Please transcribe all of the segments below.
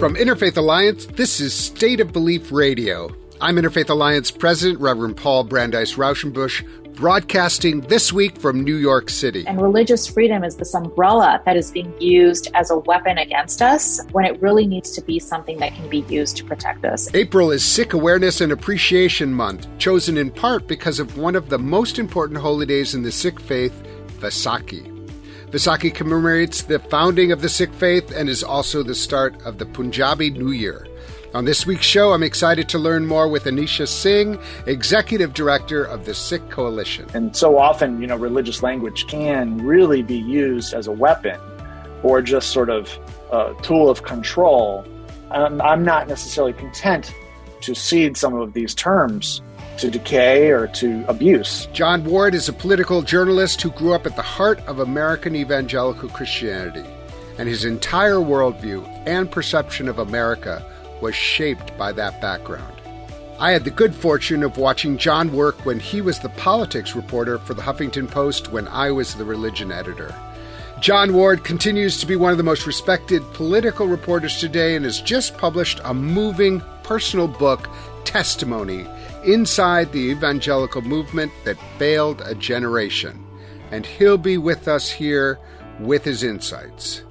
From Interfaith Alliance, this is State of Belief Radio. I'm Interfaith Alliance President Reverend Paul Brandeis Raushenbush, broadcasting this week from New York City. And religious freedom is this umbrella that is being used as a weapon against us when it really needs to be something that can be used to protect us. April is Sikh Awareness and Appreciation Month, chosen in part because of one of the most important holidays in the Sikh faith, Vaisakhi. Vaisakhi commemorates the founding of the Sikh faith and is also the start of the Punjabi New Year. On this week's show, I'm excited to learn more with Anisha Singh, Executive Director of the Sikh Coalition. And so often, you know, religious language can really be used as a weapon or just sort of a tool of control. Um, I'm not necessarily content to cede some of these terms to decay or to abuse. Jon Ward is a political journalist who grew up at the heart of American evangelical Christianity, and his entire worldview and perception of America was shaped by that background. I had the good fortune of watching Jon work when he was the politics reporter for the Huffington Post when I was the religion editor. Jon Ward continues to be one of the most respected political reporters today and has just published a moving personal book, Testimony Inside the Evangelical Movement That Failed a Generation. And he'll be with us here with his insights.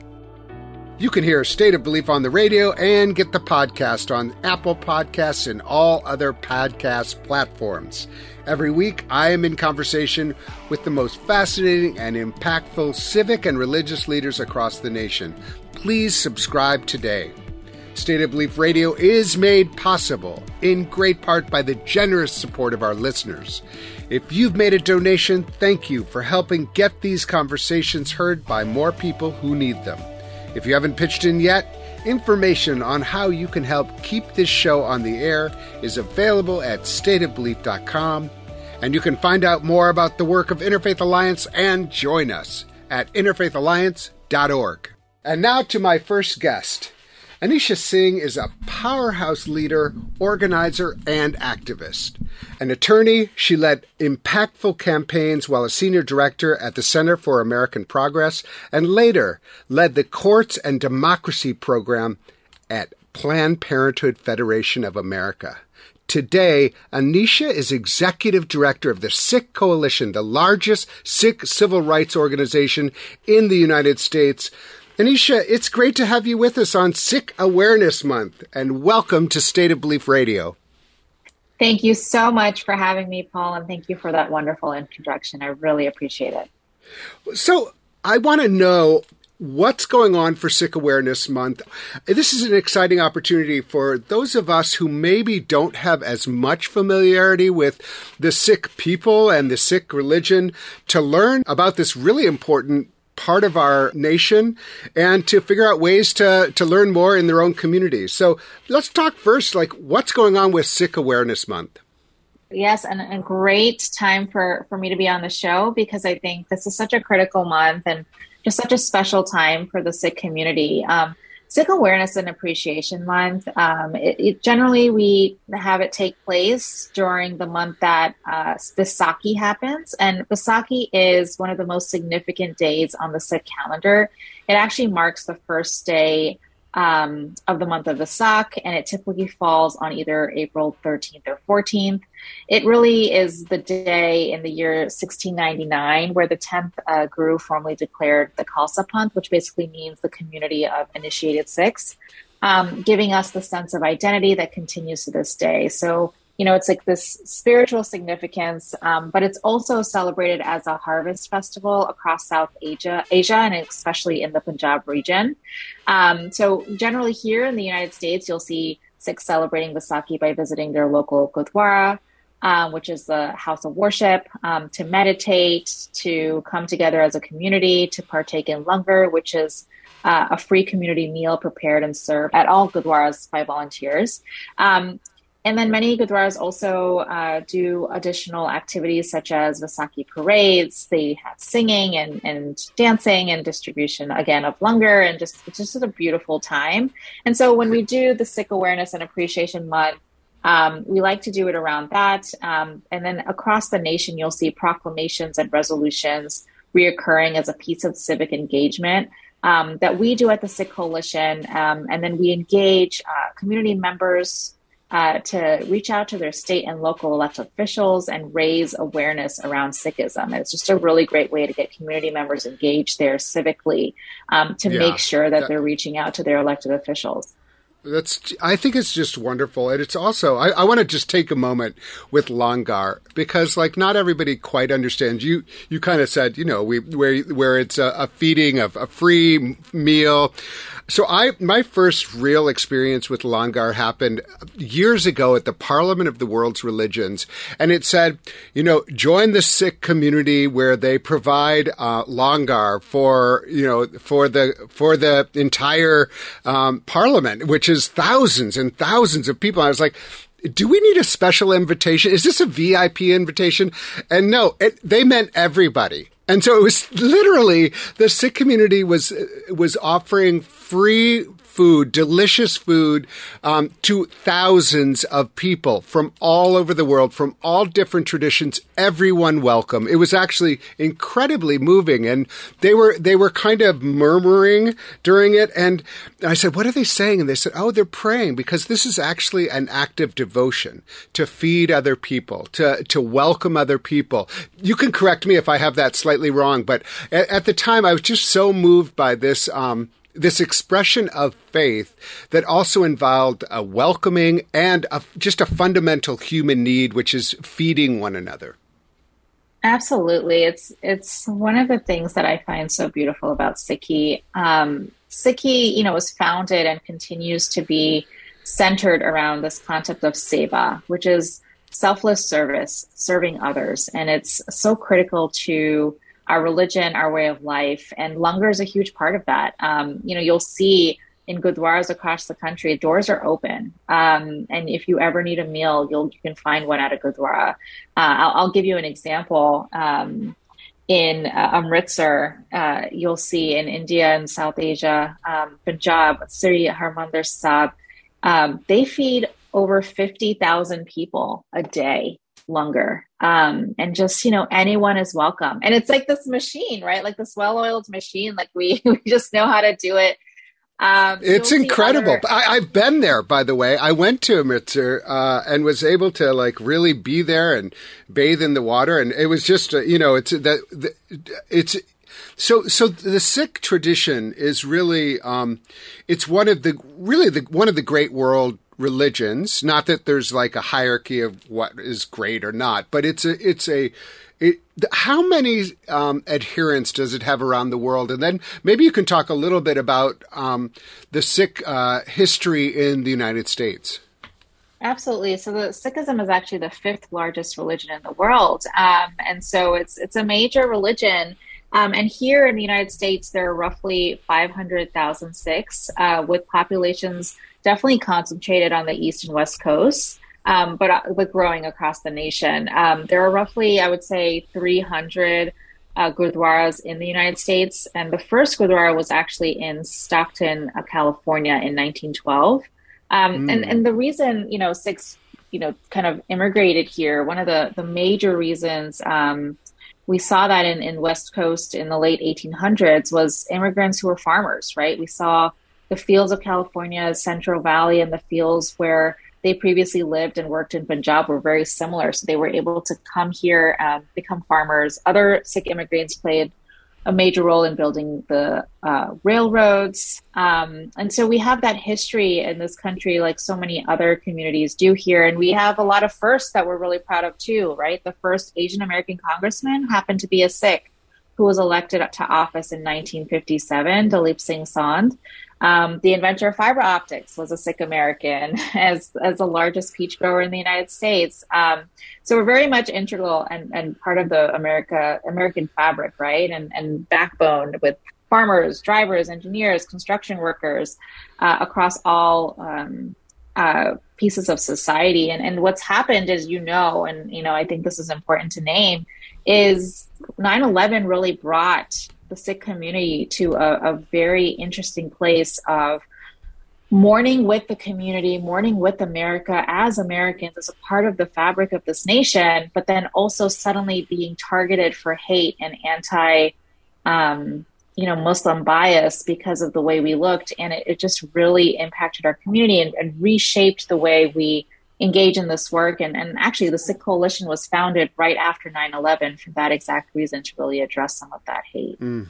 You can hear State of Belief on the radio and get the podcast on Apple Podcasts and all other podcast platforms. Every week, I am in conversation with the most fascinating and impactful civic and religious leaders across the nation. Please subscribe today. State of Belief Radio is made possible in great part by the generous support of our listeners. If you've made a donation, thank you for helping get these conversations heard by more people who need them. If you haven't pitched in yet, information on how you can help keep this show on the air is available at stateofbelief.com, and you can find out more about the work of Interfaith Alliance and join us at interfaithalliance.org. And now to my first guest. Anisha Singh is a powerhouse leader, organizer, and activist. An attorney, she led impactful campaigns while a senior director at the Center for American Progress, and later led the Courts and Democracy program at Planned Parenthood Federation of America. Today, Anisha is executive director of the Sikh Coalition, the largest Sikh civil rights organization in the United States. Anisha, it's great to have you with us on Sikh Awareness Month, and welcome to State of Belief Radio. Thank you so much for having me, Paul, and thank you for that wonderful introduction. I really appreciate it. So, I want to know what's going on for Sikh Awareness Month. This is an exciting opportunity for those of us who maybe don't have as much familiarity with the Sikh people and the Sikh religion to learn about this really important part of our nation and to figure out ways to, to learn more in their own communities. So let's talk first, like what's going on with Sikh Awareness Month? Yes, and a great time for, for me to be on the show because I think this is such a critical month and just such a special time for the Sikh community. Um, Sikh Awareness and Appreciation Month. Um, it, it, generally, we have it take place during the month that uh, happens, and Vaisakhi is one of the most significant days on the Sikh calendar. It actually marks the first day um, of the month of Vaisakh, and it typically falls on either April 13th or 14th. It really is the day in the year 1699 where the 10th uh, Guru formally declared the Khalsa Panth, which basically means the community of initiated Sikhs, um, giving us the sense of identity that continues to this day. So you know, it's like this spiritual significance, um, but it's also celebrated as a harvest festival across South Asia, Asia, and especially in the Punjab region. Um, so, generally, here in the United States, you'll see Sikhs celebrating Vaisakhi by visiting their local Gurdwara, um, which is the house of worship, um, to meditate, to come together as a community, to partake in langar, which is uh, a free community meal prepared and served at all Gurdwaras by volunteers. Um, and then many gurdwaras also uh, do additional activities such as Vaisakhi parades. They have singing and, and dancing and distribution again of langar and just it's just a beautiful time. And so when we do the Sikh Awareness and Appreciation Month, um, we like to do it around that. Um, and then across the nation, you'll see proclamations and resolutions reoccurring as a piece of civic engagement um, that we do at the Sikh Coalition. Um, and then we engage uh, community members uh, to reach out to their state and local elected officials and raise awareness around Sikhism. And it's just a really great way to get community members engaged there civically um, to yeah, make sure that, that they're reaching out to their elected officials. That's. I think it's just wonderful, and it's also. I, I want to just take a moment with Langar because, like, not everybody quite understands. You you kind of said, you know, we where where it's a, a feeding of a free meal. So I my first real experience with Langar happened years ago at the Parliament of the World's Religions, and it said, you know, join the Sikh community where they provide uh, Langar for you know for the for the entire um, Parliament, which is thousands and thousands of people. I was like, do we need a special invitation? Is this a VIP invitation? And no, it, they meant everybody. And so it was literally the Sikh community was was offering free food, delicious food, um, to thousands of people from all over the world, from all different traditions. Everyone welcome. It was actually incredibly moving, and they were they were kind of murmuring during it. And I said, "What are they saying?" And they said, "Oh, they're praying because this is actually an act of devotion to feed other people, to to welcome other people." You can correct me if I have that slightly wrong, but at, at the time I was just so moved by this. Um, this expression of faith that also involved a welcoming and a, just a fundamental human need, which is feeding one another. Absolutely, it's it's one of the things that I find so beautiful about Sikhi. Um, you know, was founded and continues to be centered around this concept of seva, which is selfless service, serving others, and it's so critical to our religion, our way of life. And langar is a huge part of that. Um, you know, you'll see in gurdwaras across the country, doors are open. Um, and if you ever need a meal, you'll, you can find one at a gurdwara. Uh, I'll, I'll, give you an example. Um, in uh, Amritsar, uh, you'll see in India and South Asia, um, Punjab, Sri Harmandir Sahib, um, they feed over 50,000 people a day langar um, and just you know anyone is welcome. And it's like this machine right? Like this well-oiled machine. Like we we just know how to do it. Um, it's incredible. Other- I, have been there, by the way. I went to Amritsar uh, and was able to like really be there and bathe in the water, and it was just uh, you know it's that it's so so the Sikh tradition is really um, it's one of the really the one of the great world religions. Not that there's like a hierarchy of what is great or not, but it's a it's a it, how many um, adherents does it have around the world? And then maybe you can talk a little bit about um, the Sikh uh, history in the United States. Absolutely. So the Sikhism is actually the fifth largest religion in the world, um, and so it's it's a major religion. Um, and here in the United States, there are roughly 500,000 Sikhs, uh, with populations definitely concentrated on the east and west coasts, um, but uh, but growing across the nation. Um, there are roughly, I would say, 300 uh, gurdwaras in the United States, and the first gurdwara was actually in Stockton, uh, California, in 1912. Um, mm. And and the reason, you know, Sikhs, you know, kind of immigrated here. One of the the major reasons. We saw that in, in West Coast in the late 1800s was immigrants who were farmers, right? We saw the fields of California's Central Valley and the fields where they previously lived and worked in Punjab were very similar. So they were able to come here, um, become farmers. Other Sikh immigrants played a major role in building the uh, railroads. Um, and so we have that history in this country, like so many other communities do here. And we have a lot of firsts that we're really proud of too, right? The first Asian American congressman happened to be a Sikh who was elected to office in 1957, Dalip Singh Saund. Um, the inventor of fiber optics was a Sikh American, as as the largest peach grower in the United States. Um, so we're very much integral and, and part of the America American fabric, right? And and backbone with farmers, drivers, engineers, construction workers uh, across all um, uh, pieces of society. And and what's happened is, you know, and you know, I think this is important to name, is 9/11 really brought the Sikh community to a, a very interesting place of mourning with the community, mourning with America as Americans, as a part of the fabric of this nation, but then also suddenly being targeted for hate and anti, um, you know, Muslim bias because of the way we looked. And it, it just really impacted our community and, and, reshaped the way we engage in this work. And, and actually, the Sikh Coalition was founded right after 9 11 for that exact reason to really address some of that hate. Mm.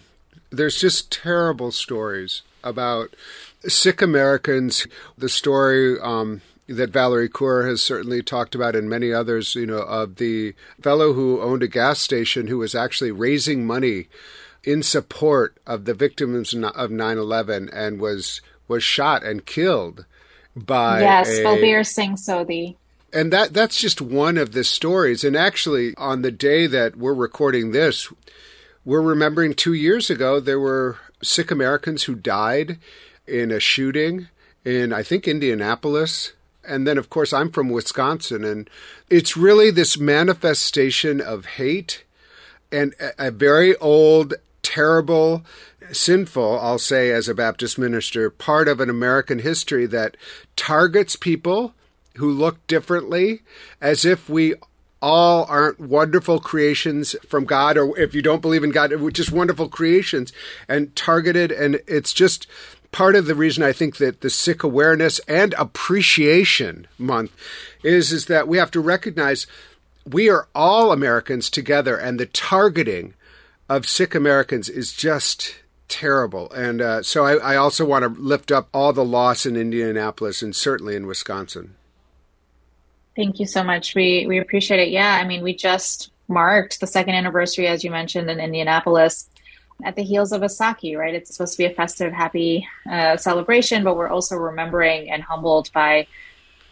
There's just terrible stories about Sikh Americans. The story, um, that Valerie Kaur has certainly talked about, and many others, you know, of the fellow who owned a gas station who was actually raising money in support of the victims of 9/11 and was was shot and killed by yes, Balbir Singh Sodhi. And that that's just one of the stories. And actually, on the day that we're recording this, we're remembering two years ago there were Sikh Americans who died in a shooting in I think Indianapolis. And then, of course, I'm from Wisconsin, and it's really this manifestation of hate and a very old terrible, sinful, I'll say as a Baptist minister, part of an American history that targets people who look differently as if we all aren't wonderful creations from God, or if you don't believe in God, just wonderful creations and targeted. And it's just part of the reason I think that the Sikh awareness and appreciation month is, is that we have to recognize we are all Americans together and the targeting of Sikh Americans is just terrible. And uh, so I, I also want to lift up all the loss in Indianapolis and certainly in Wisconsin. Thank you so much. We we appreciate it. Yeah, I mean, we just marked the second anniversary, as you mentioned, in Indianapolis at the heels of Vaisakhi, right? It's supposed to be a festive, happy uh, celebration, but we're also remembering and humbled by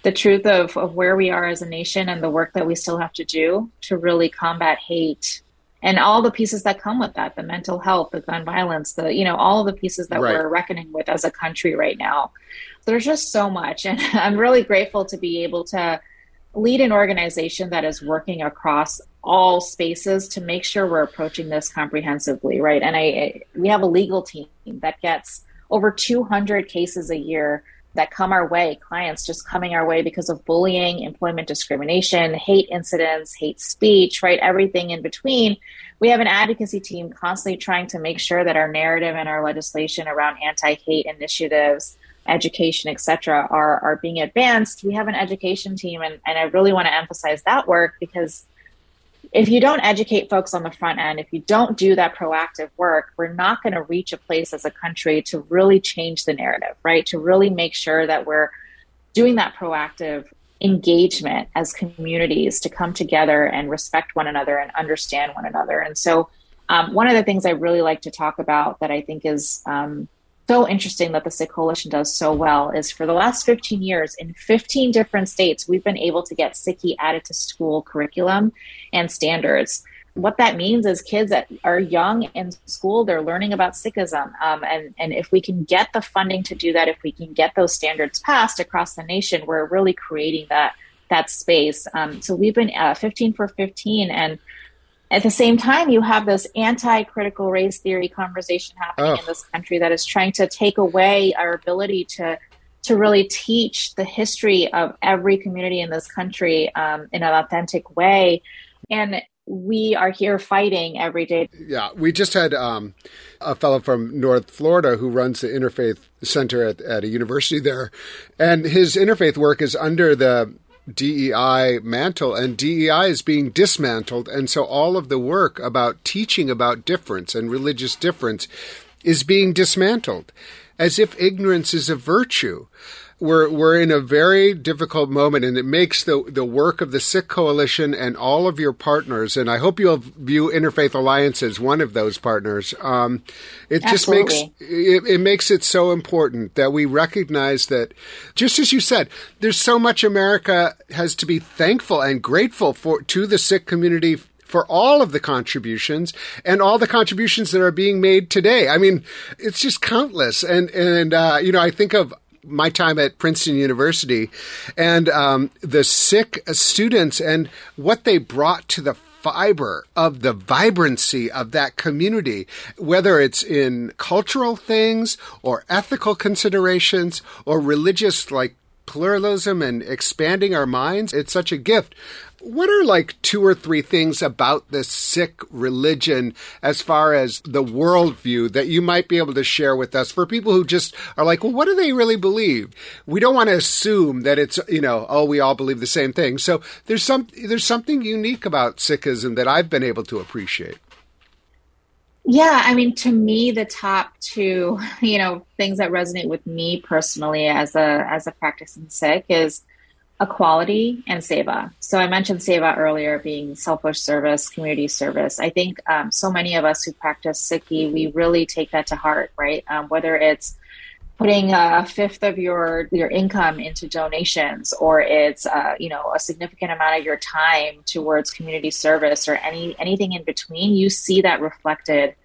the truth of, of where we are as a nation and the work that we still have to do to really combat hate and all the pieces that come with that the mental health the gun violence the you know all of the pieces that right. we're reckoning with as a country right now. There's just so much. And i'm really grateful to be able to lead an organization that is working across all spaces to make sure we're approaching this comprehensively right? And I, I we have a legal team that gets over 200 cases a year that come our way, clients just coming our way because of bullying, employment discrimination, hate incidents, hate speech, right? Everything in between. We have an advocacy team constantly trying to make sure that our narrative and our legislation around anti-hate initiatives, education, etc., are are being advanced. We have an education team, and, and I really want to emphasize that work because if you don't educate folks on the front end, if you don't do that proactive work, we're not going to reach a place as a country to really change the narrative, right? To really make sure that we're doing that proactive engagement as communities to come together and respect one another and understand one another. And so, um, one of the things I really like to talk about that I think is um, so interesting that the Sikh Coalition does so well is for the last 15 years in 15 different states, we've been able to get Sikhi added to school curriculum and standards. What that means is kids that are young in school, they're learning about Sikhism. Um, and, and if we can get the funding to do that, if we can get those standards passed across the nation, we're really creating that that space. Um, so we've been uh, 15 for 15 and at the same time, you have this anti critical race theory conversation happening oh. in this country that is trying to take away our ability to to really teach the history of every community in this country um, in an authentic way. And we are here fighting every day. Yeah, we just had um, a fellow from North Florida who runs the Interfaith Center at, at a university there, and his interfaith work is under the DEI mantle, and DEI is being dismantled. And so all of the work about teaching about difference and religious difference is being dismantled as if ignorance is a virtue we're we're in a very difficult moment, and it makes the the work of the Sikh Coalition and all of your partners, and I hope you'll view Interfaith Alliance as one of those partners. Um, it Absolutely. just makes it, it makes it so important that we recognize that, just as you said, there's so much America has to be thankful and grateful for to the Sikh community for all of the contributions and all the contributions that are being made today. I mean, it's just countless. And, and, uh, you know, I think of my time at Princeton University and um, the Sikh students and what they brought to the fiber of the vibrancy of that community, whether it's in cultural things or ethical considerations or religious like pluralism and expanding our minds. It's such a gift. What are like two or three things about the Sikh religion as far as the worldview that you might be able to share with us for people who just are like, well, what do they really believe? We don't want to assume that it's, you know, oh, we all believe the same thing. So there's some, there's something unique about Sikhism that I've been able to appreciate. Yeah, I mean, to me, the top two, you know, things that resonate with me personally as a as a practicing Sikh is equality and seva. So I mentioned seva earlier, being selfish service, community service. I think um, so many of us who practice Sikhi, we really take that to heart, right? Um, whether it's putting a fifth of your your income into donations or it's uh, you know a significant amount of your time towards community service or any anything in between you see that reflected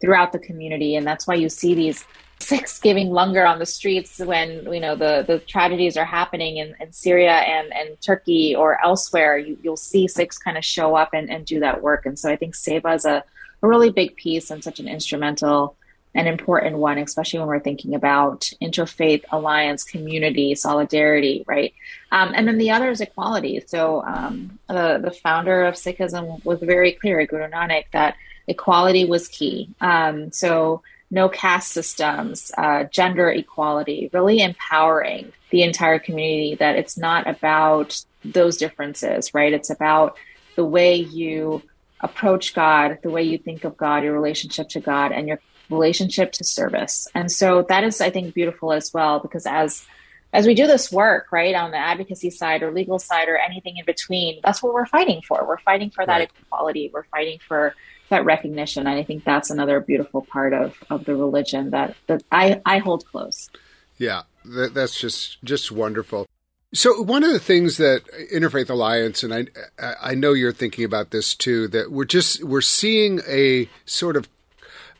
throughout the community and that's why you see these Sikhs giving langar on the streets when you know the the tragedies are happening in, in Syria and, and Turkey or elsewhere. You, you'll see Sikhs kind of show up and, and do that work. And so I think Seva is a, a really big piece and such an instrumental and important one, especially when we're thinking about interfaith alliance, community, solidarity, right? Um, and then the other is equality. So um, the the founder of Sikhism was very clear, Guru Nanak, that equality was key. Um, so no caste systems, uh, gender equality, really empowering the entire community that it's not about those differences, right? It's about the way you approach God, the way you think of God, your relationship to God, and your relationship to service. And so that is, I think, beautiful as well, because as as we do this work, right, on the advocacy side or legal side or anything in between, that's what we're fighting for. We're fighting for that right. equality. We're fighting for that recognition. And I think that's another beautiful part of, of the religion that, that I, I hold close. Yeah, that, that's just just wonderful. So one of the things that Interfaith Alliance, and I I know you're thinking about this too, that we're just we're seeing a sort of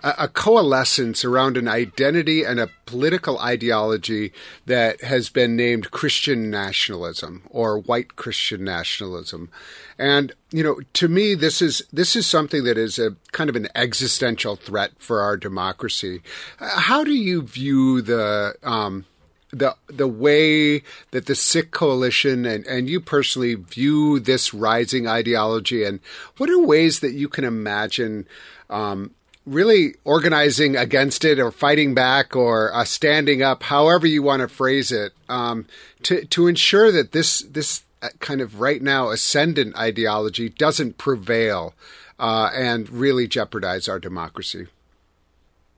a, coalescence around an identity and a political ideology that has been named Christian nationalism or white Christian nationalism. And you know, to me, this is this is something that is a kind of an existential threat for our democracy. How do you view the um, the the way that the Sikh coalition and, and you personally view this rising ideology, and what are ways that you can imagine um, really organizing against it or fighting back or uh, standing up, however you want to phrase it, um, to to ensure that this this uh, kind of right now ascendant ideology doesn't prevail uh, and really jeopardize our democracy.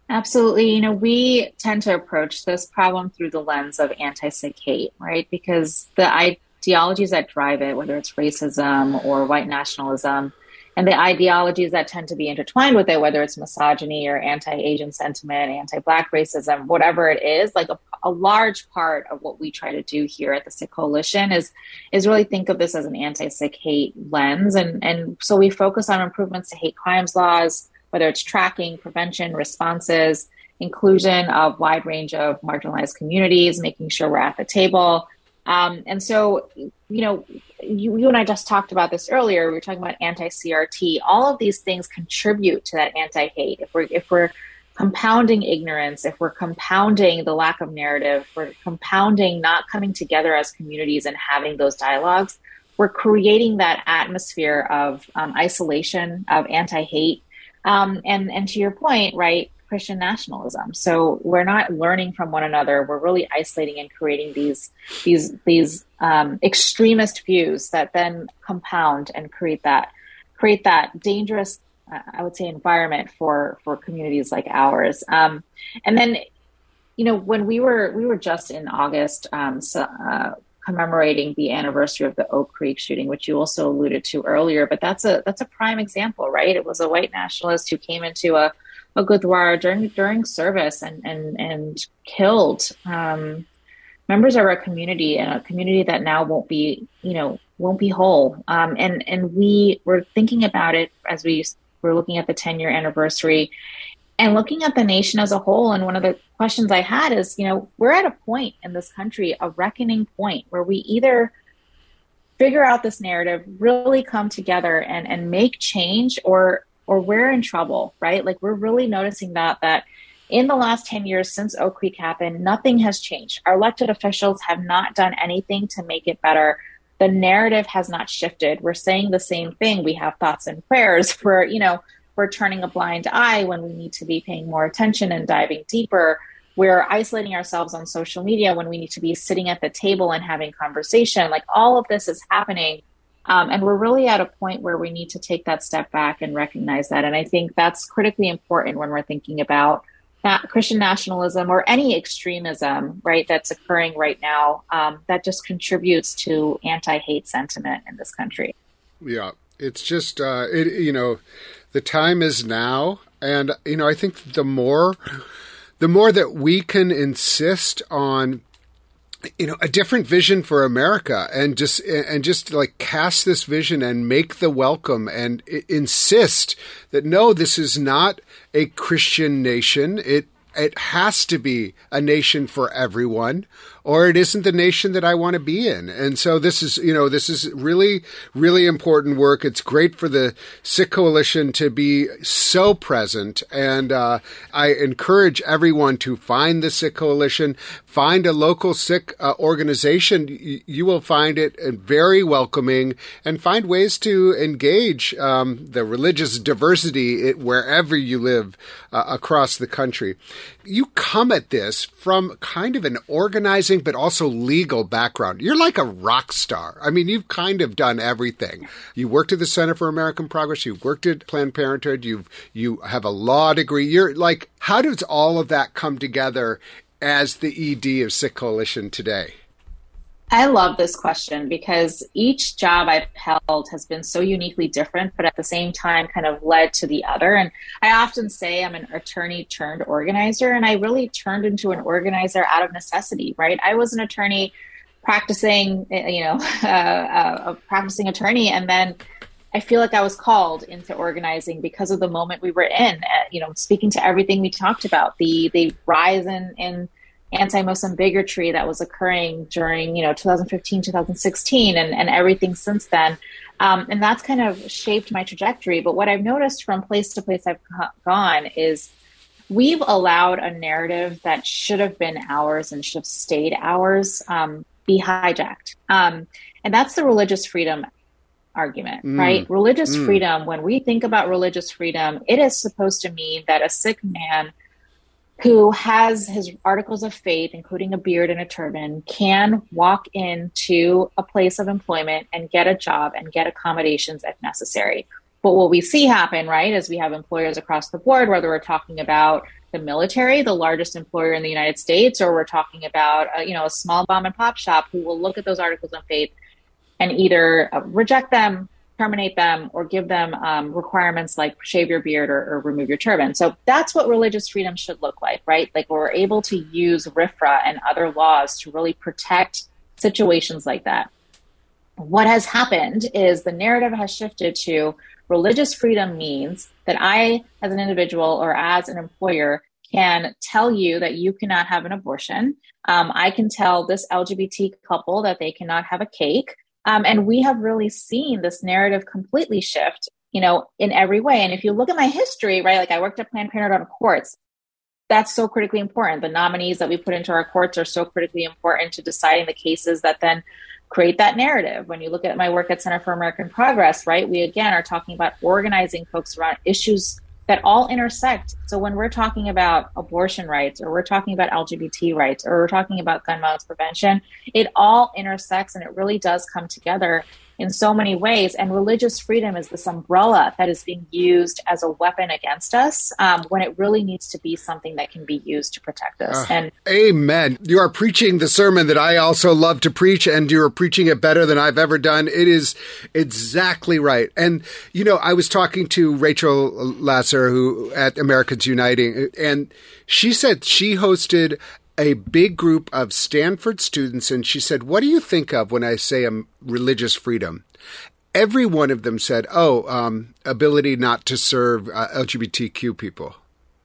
Absolutely. You know, we tend to approach this problem through the lens of anti Sikh hate, right? Because the ideologies that drive it, whether it's racism or white nationalism, and the ideologies that tend to be intertwined with it, whether it's misogyny or anti-Asian sentiment, anti-Black racism, whatever it is, like a, a, large part of what we try to do here at the Sikh Coalition is is really think of this as an anti-Sikh hate lens, and and so we focus on improvements to hate crimes laws, whether it's tracking, prevention, responses, inclusion of wide range of marginalized communities, making sure we're at the table. Um, and so, you know, you, you and I just talked about this earlier. We were talking about anti-CRT. All of these things contribute to that anti-hate. If we're if we're compounding ignorance, if we're compounding the lack of narrative, we're compounding not coming together as communities and having those dialogues, we're creating that atmosphere of um, isolation, of anti-hate, um, and and to your point, right? Christian nationalism. So we're not learning from one another. We're really isolating and creating these these these um, extremist views that then compound and create that create that dangerous, uh, I would say, environment for for communities like ours. Um, and then, you know, when we were we were just in August. Um, so, uh, commemorating the anniversary of the Oak Creek shooting, which you also alluded to earlier. But that's a that's a prime example, right? It was a white nationalist who came into a a Gurdwara during during service and and and killed um, members of our community and a community that now won't be you know won't be whole. Um, and and we were thinking about it as we were looking at the 10 year anniversary and looking at the nation as a whole. And one of the questions I had is, you know, we're at a point in this country, a reckoning point where we either figure out this narrative, really come together and, and make change or or we're in trouble, right? Like we're really noticing that that in the last 10 years since Oak Creek happened, nothing has changed. Our elected officials have not done anything to make it better. The narrative has not shifted. We're saying the same thing. We have thoughts and prayers. We're, you know, we're turning a blind eye when we need to be paying more attention and diving deeper. We're isolating ourselves on social media when we need to be sitting at the table and having conversation. Like all of this is happening. Um, and we're really at a point where we need to take that step back and recognize that. And I think that's critically important when we're thinking about Christian nationalism or any extremism, right, that's occurring right now um, that just contributes to anti hate sentiment in this country. Yeah, it's just, uh, it, you know, the time is now. And, you know, I think the more. The more that we can insist on you know a different vision for America and just and just like cast this vision and make the welcome and insist that no this is not a Christian nation. It it has to be a nation for everyone or it isn't the nation that I want to be in. And so this is, you know, this is really, really important work. It's great for the Sikh Coalition to be so present. And uh, I encourage everyone to find the Sikh Coalition, find a local Sikh uh, organization. You will find it uh, very welcoming and find ways to engage um, the religious diversity wherever you live uh, across the country. You come at this from kind of an organizing but also legal background. You're like a rock star. I mean, you've kind of done everything. You worked at the Center for American Progress. You worked at Planned Parenthood. You've you have a law degree. You're like, how does all of that come together as the ED of Sikh Coalition today? I love this question because each job I've held has been so uniquely different, but at the same time kind of led to the other. And I often say I'm an attorney turned organizer, and I really turned into an organizer out of necessity, right? I was an attorney practicing, you know, uh, a practicing attorney, and then I feel like I was called into organizing because of the moment we were in. Uh, you know, speaking to everything we talked about, the the rise in in anti-Muslim bigotry that was occurring during, you know, 2015, 2016, and, and everything since then. Um, and that's kind of shaped my trajectory. But what I've noticed from place to place I've gone is we've allowed a narrative that should have been ours and should have stayed ours um, be hijacked. Um, and that's the religious freedom argument, mm. right? Religious mm. freedom, when we think about religious freedom, it is supposed to mean that a Sikh man who has his articles of faith, including a beard and a turban, can walk into a place of employment and get a job and get accommodations if necessary. But what we see happen, right, is we have employers across the board, whether we're talking about the military, the largest employer in the United States, or we're talking about a, you know a small mom and pop shop who will look at those articles of faith and either uh, reject them, terminate them or give them um, requirements like shave your beard or, or, remove your turban. So that's what religious freedom should look like, right? Like we're able to use RFRA and other laws to really protect situations like that. What has happened is the narrative has shifted to religious freedom means that I, as an individual or as an employer, can tell you that you cannot have an abortion. Um, I can tell this LGBT couple that they cannot have a cake. Um, and we have really seen this narrative completely shift, you know, in every way. And if you look at my history, right, like I worked at Planned Parenthood on courts, that's so critically important. The nominees that we put into our courts are so critically important to deciding the cases that then create that narrative. When you look at my work at Center for American Progress, right, we again are talking about organizing folks around issues that all intersect. So when we're talking about abortion rights or we're talking about LGBT rights or we're talking about gun violence prevention, it all intersects and it really does come together in so many ways. And religious freedom is this umbrella that is being used as a weapon against us um, when it really needs to be something that can be used to protect us. Uh, and amen. You are preaching the sermon that I also love to preach, and you are preaching it better than I've ever done. It is exactly right. And you know, I was talking to Rachel Laser, who at Americans Uniting, and she said she hosted a big group of Stanford students, and she said, What do you think of when I say um, religious freedom? Every one of them said, Oh, um, ability not to serve uh, LGBTQ people.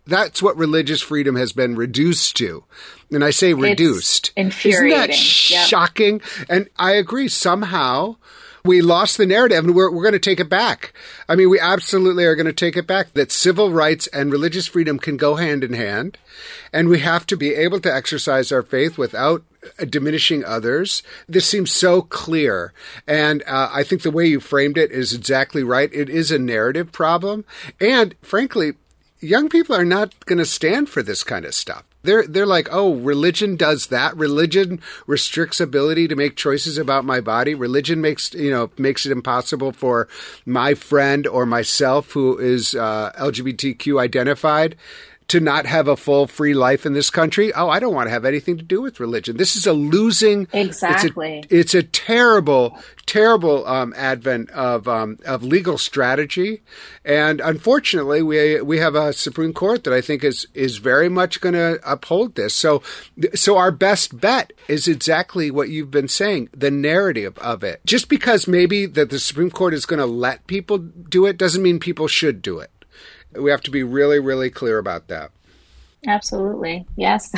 That's what religious freedom has been reduced to. And I say reduced. It's infuriating. Isn't that shocking? And I agree. Somehow We lost the narrative and we're, we're going to take it back. I mean, we absolutely are going to take it back that civil rights and religious freedom can go hand in hand. And we have to be able to exercise our faith without diminishing others. This seems so clear. And uh, I think the way you framed it is exactly right. It is a narrative problem. And frankly, young people are not going to stand for this kind of stuff. They're they're like, oh, religion does that. Religion restricts ability to make choices about my body. Religion makes you know makes it impossible for my friend or myself who is uh, LGBTQ identified to not have a full free life in this country. Oh, I don't want to have anything to do with religion. This is a losing. Exactly. It's a, it's a terrible, terrible um, advent of um, of legal strategy, and unfortunately, we we have a Supreme Court that I think is is very much going to uphold this. So, so our best bet is exactly what you've been saying, the narrative of it. Just because maybe that the Supreme Court is going to let people do it doesn't mean people should do it. We have to be really, really clear about that. Absolutely. Yes.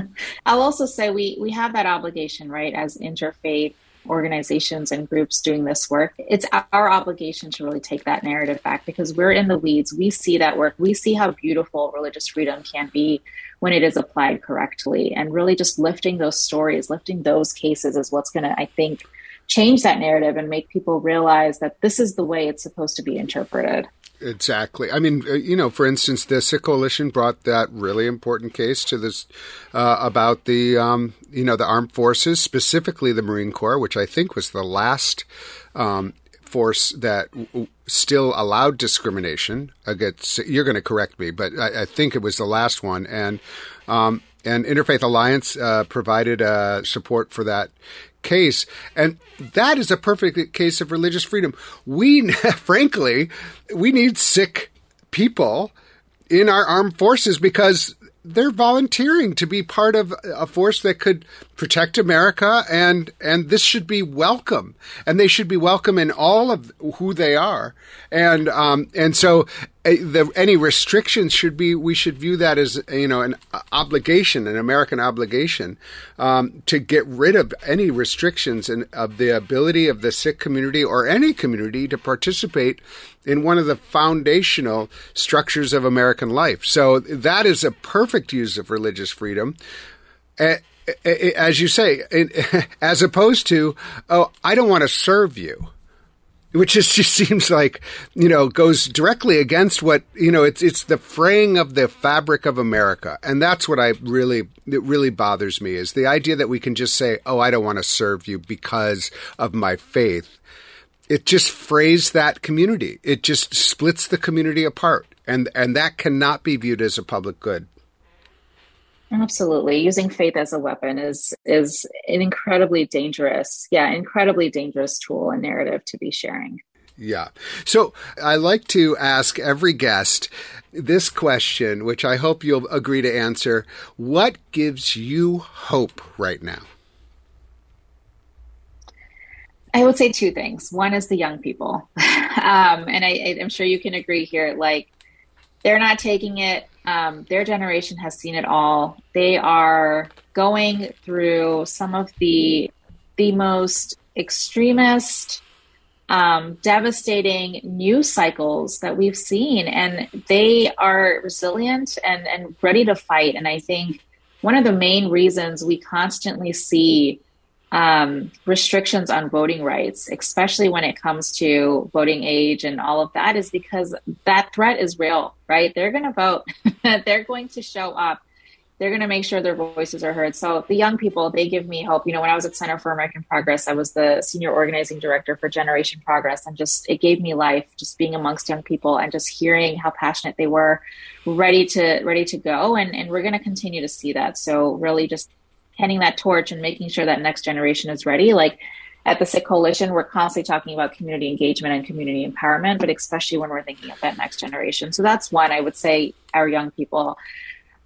I'll also say we, we have that obligation, right, as interfaith organizations and groups doing this work. It's our obligation to really take that narrative back because we're in the weeds. We see that work. We see how beautiful religious freedom can be when it is applied correctly. And really just lifting those stories, lifting those cases is what's going to, I think, change that narrative and make people realize that this is the way it's supposed to be interpreted. Exactly. I mean, uh, you know, for instance, the Sikh Coalition brought that really important case to this uh, about the, um, you know, the armed forces, specifically the Marine Corps, which I think was the last um, force that w- still allowed discrimination against. You're going to correct me, but I, I, think it was the last one, and um, and Interfaith Alliance uh, provided uh, support for that case. And that is a perfect case of religious freedom. We, frankly, we need Sikh people in our armed forces because they're volunteering to be part of a force that could protect America and and this should be welcome and they should be welcome in all of who they are and um and so the, any restrictions should be we should view that as you know an obligation an american obligation um, to get rid of any restrictions and of the ability of the sikh community or any community to participate in one of the foundational structures of american life. So that is a perfect use of religious freedom. As you say as opposed to oh i don't want to serve you which just, just seems like you know goes directly against what you know it's it's the fraying of the fabric of America, and that's what I really it really bothers me is the idea that we can just say, "Oh, I don't want to serve you because of my faith." It just frays that community. It just splits the community apart, and and that cannot be viewed as a public good. Absolutely. Using faith as a weapon is is an incredibly dangerous, yeah, incredibly dangerous tool and narrative to be sharing. Yeah. So I like to ask every guest this question, which I hope you'll agree to answer. What gives you hope right now? I would say two things. One is the young people. um, and I, I'm sure you can agree here. Like, they're not taking it um, their generation has seen it all. They are going through some of the the most extremist, um, devastating news cycles that we've seen, and they are resilient and and ready to fight. And I think one of the main reasons we constantly see um, restrictions on voting rights, especially when it comes to voting age and all of that, is because that threat is real, right? They're going to vote, they're going to show up, they're going to make sure their voices are heard. So the young people, they give me hope. You know, when I was at Center for American Progress, I was the senior organizing director for Generation Progress, and just it gave me life just being amongst young people and just hearing how passionate they were, ready to ready to go, and and we're going to continue to see that. So really, just handing that torch and making sure that next generation is ready. Like at the Sikh Coalition, we're constantly talking about community engagement and community empowerment, but especially when we're thinking of that next generation. So that's one I would say our young people.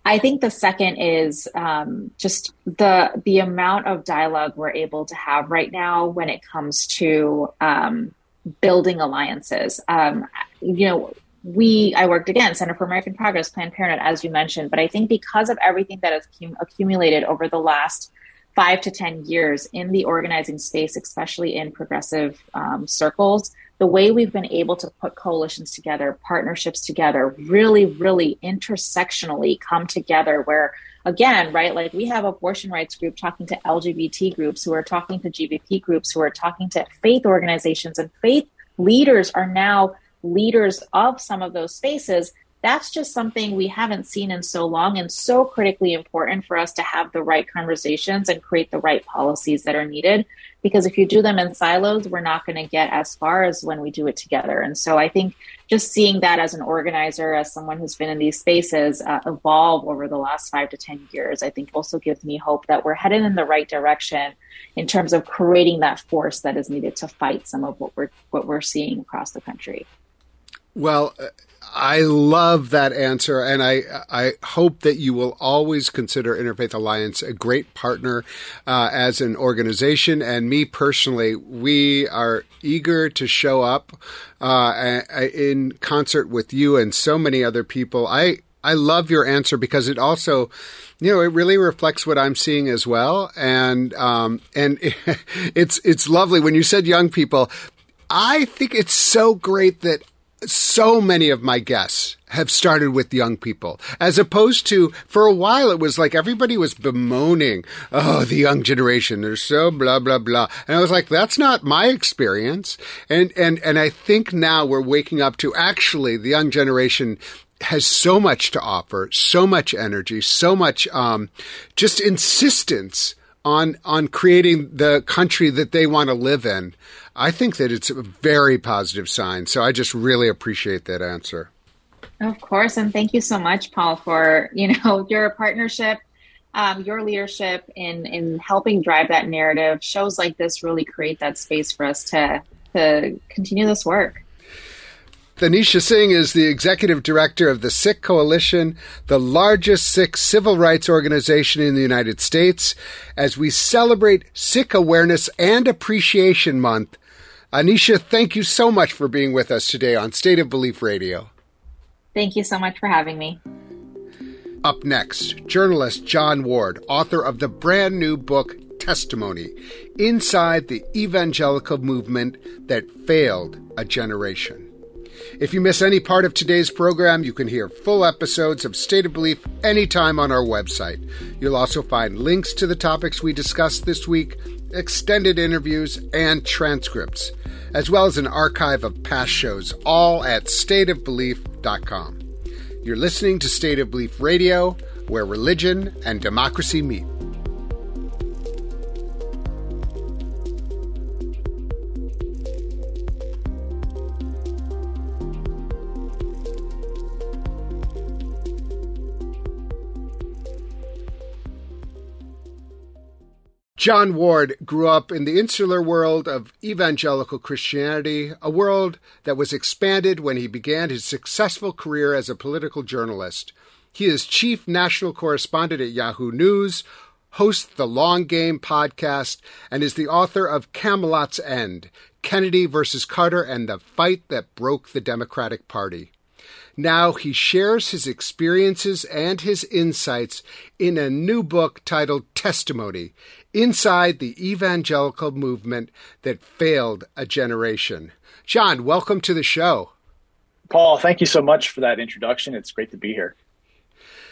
I think the second is um, just the the amount of dialogue we're able to have right now when it comes to um, building alliances. Um, you know, we I worked again Center for American Progress, Planned Parenthood, as you mentioned, but I think because of everything that has cum- accumulated over the last five to 10 years in the organizing space, especially in progressive um, circles, the way we've been able to put coalitions together, partnerships together, really, really intersectionally come together where again, right, like we have abortion rights group talking to LGBT groups who are talking to GVP groups who are talking to faith organizations and faith leaders are now leaders of some of those spaces that's just something we haven't seen in so long and so critically important for us to have the right conversations and create the right policies that are needed. Because if you do them in silos, we're not going to get as far as when we do it together. And so I think just seeing that as an organizer, as someone who's been in these spaces, uh, evolve over the last five to 10 years, I think also gives me hope that we're headed in the right direction in terms of creating that force that is needed to fight some of what we're, what we're seeing across the country. Well, I love that answer, and I I hope that you will always consider Interfaith Alliance a great partner uh, as an organization. And me personally, we are eager to show up uh, in concert with you and so many other people. I I love your answer because it also, you know, it really reflects what I'm seeing as well. And um, and it's it's lovely when you said young people. I think it's so great that so many of my guests have started with young people, as opposed to for a while it was like everybody was bemoaning, oh, the young generation, they're so blah blah blah, and I was like, that's not my experience, and and and I think now we're waking up to actually the young generation has so much to offer, so much energy, so much um, just insistence on on creating the country that they want to live in. I think that it's a very positive sign. So I just really appreciate that answer. Of course, and thank you so much, Paul, for you know your partnership, um, your leadership in in helping drive that narrative. Shows like this really create that space for us to to continue this work. Anisha Singh is the executive director of the Sikh Coalition, the largest Sikh civil rights organization in the United States. As we celebrate Sikh Awareness and Appreciation Month, Anisha, thank you so much for being with us today on State of Belief Radio. Thank you so much for having me. Up next, journalist Jon Ward, author of the brand new book Testimony Inside the Evangelical Movement That Failed a Generation. If you miss any part of today's program, you can hear full episodes of State of Belief anytime on our website. You'll also find links to the topics we discussed this week extended interviews, and transcripts, as well as an archive of past shows, all at stateofbelief.com. You're listening to State of Belief Radio, where religion and democracy meet. Jon Ward grew up in the insular world of evangelical Christianity, a world that was expanded when he began his successful career as a political journalist. He is chief national correspondent at Yahoo News, hosts the Long Game podcast, and is the author of Camelot's End Kennedy versus Carter and the Fight That Broke the Democratic Party. Now he shares his experiences and his insights in a new book titled Testimony Inside the Evangelical Movement That Failed a Generation. Jon, welcome to the show. Paul, thank you so much for that introduction. It's great to be here.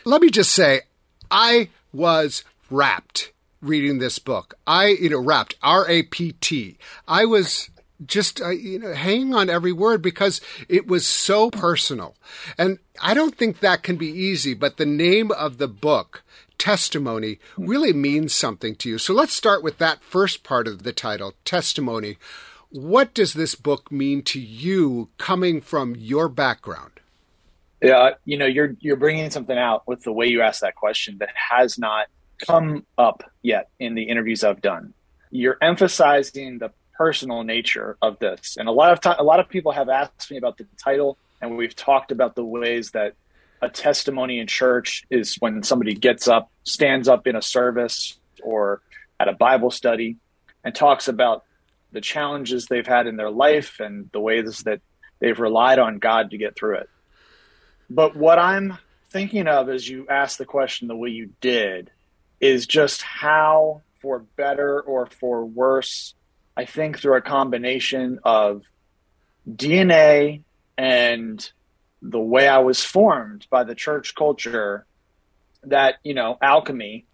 Let me just say, I was rapt reading this book. I, you know, rapt, R A P T. I was just uh, you know hanging on every word because it was so personal and i don't think that can be easy but the name of the book testimony really means something to you. So let's start with that first part of the title testimony. What does this book mean to you coming from your background? Yeah you know you're you're bringing something out with the way you ask that question that has not come up yet in the interviews i've done. You're emphasizing the personal nature of this. And a lot of time, a lot of people have asked me about the title, and we've talked about the ways that a testimony in church is when somebody gets up, stands up in a service or at a Bible study, and talks about the challenges they've had in their life and the ways that they've relied on God to get through it. But what I'm thinking of as you ask the question the way you did is just how for better or for worse, I think through a combination of DNA and the way I was formed by the church culture that, you know, alchemy,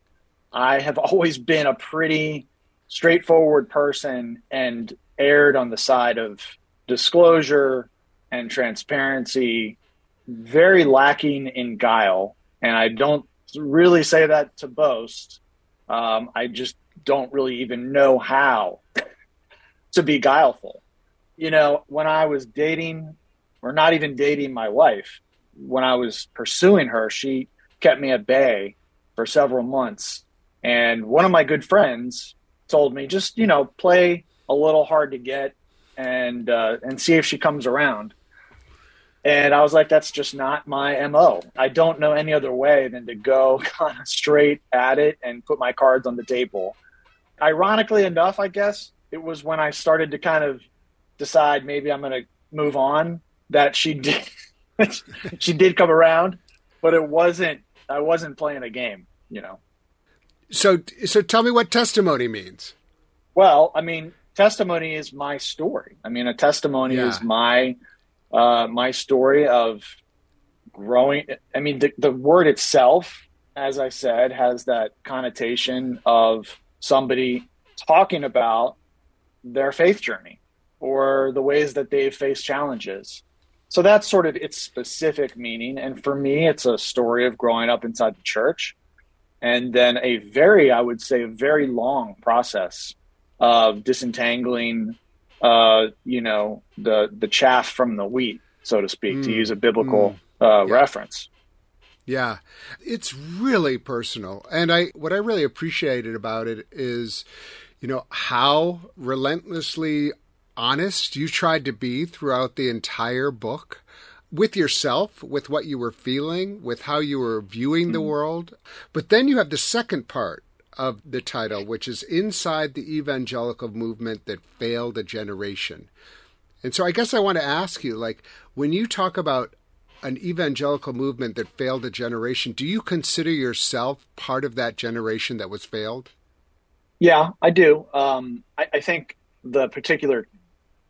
I have always been a pretty straightforward person and erred on the side of disclosure and transparency, very lacking in guile. And I don't really say that to boast. Um, I just don't really even know how to be guileful. You know, when I was dating, or not even dating my wife, when I was pursuing her, she kept me at bay for several months. And one of my good friends told me, just, you know, play a little hard to get and uh, and see if she comes around. And I was like, that's just not my MO. I don't know any other way than to go kind of straight at it and put my cards on the table. Ironically enough, I guess it was when I started to kind of decide maybe I'm going to move on that she did she did come around, but it wasn't I wasn't playing a game, you know. So so tell me what testimony means. Well, I mean, testimony is my story. I mean, a testimony yeah. is my uh, my story of growing. I mean, the, the word itself, as I said, has that connotation of somebody talking about their faith journey or the ways that they've faced challenges. So that's sort of its specific meaning. And for me, it's a story of growing up inside the church and then a very, I would say, a very long process of disentangling uh, you know, the the chaff from the wheat, so to speak, mm. to use a biblical mm. uh, yeah. reference. Yeah, it's really personal, and I what I really appreciated about it is, you know, how relentlessly honest you tried to be throughout the entire book with yourself, with what you were feeling, with how you were viewing mm. the world. But then you have the second part of the title, which is Inside the Evangelical Movement That Failed a Generation. And so I guess I want to ask you like, when you talk about an evangelical movement that failed a generation, do you consider yourself part of that generation that was failed? Yeah, I do. Um, I, I think the particular,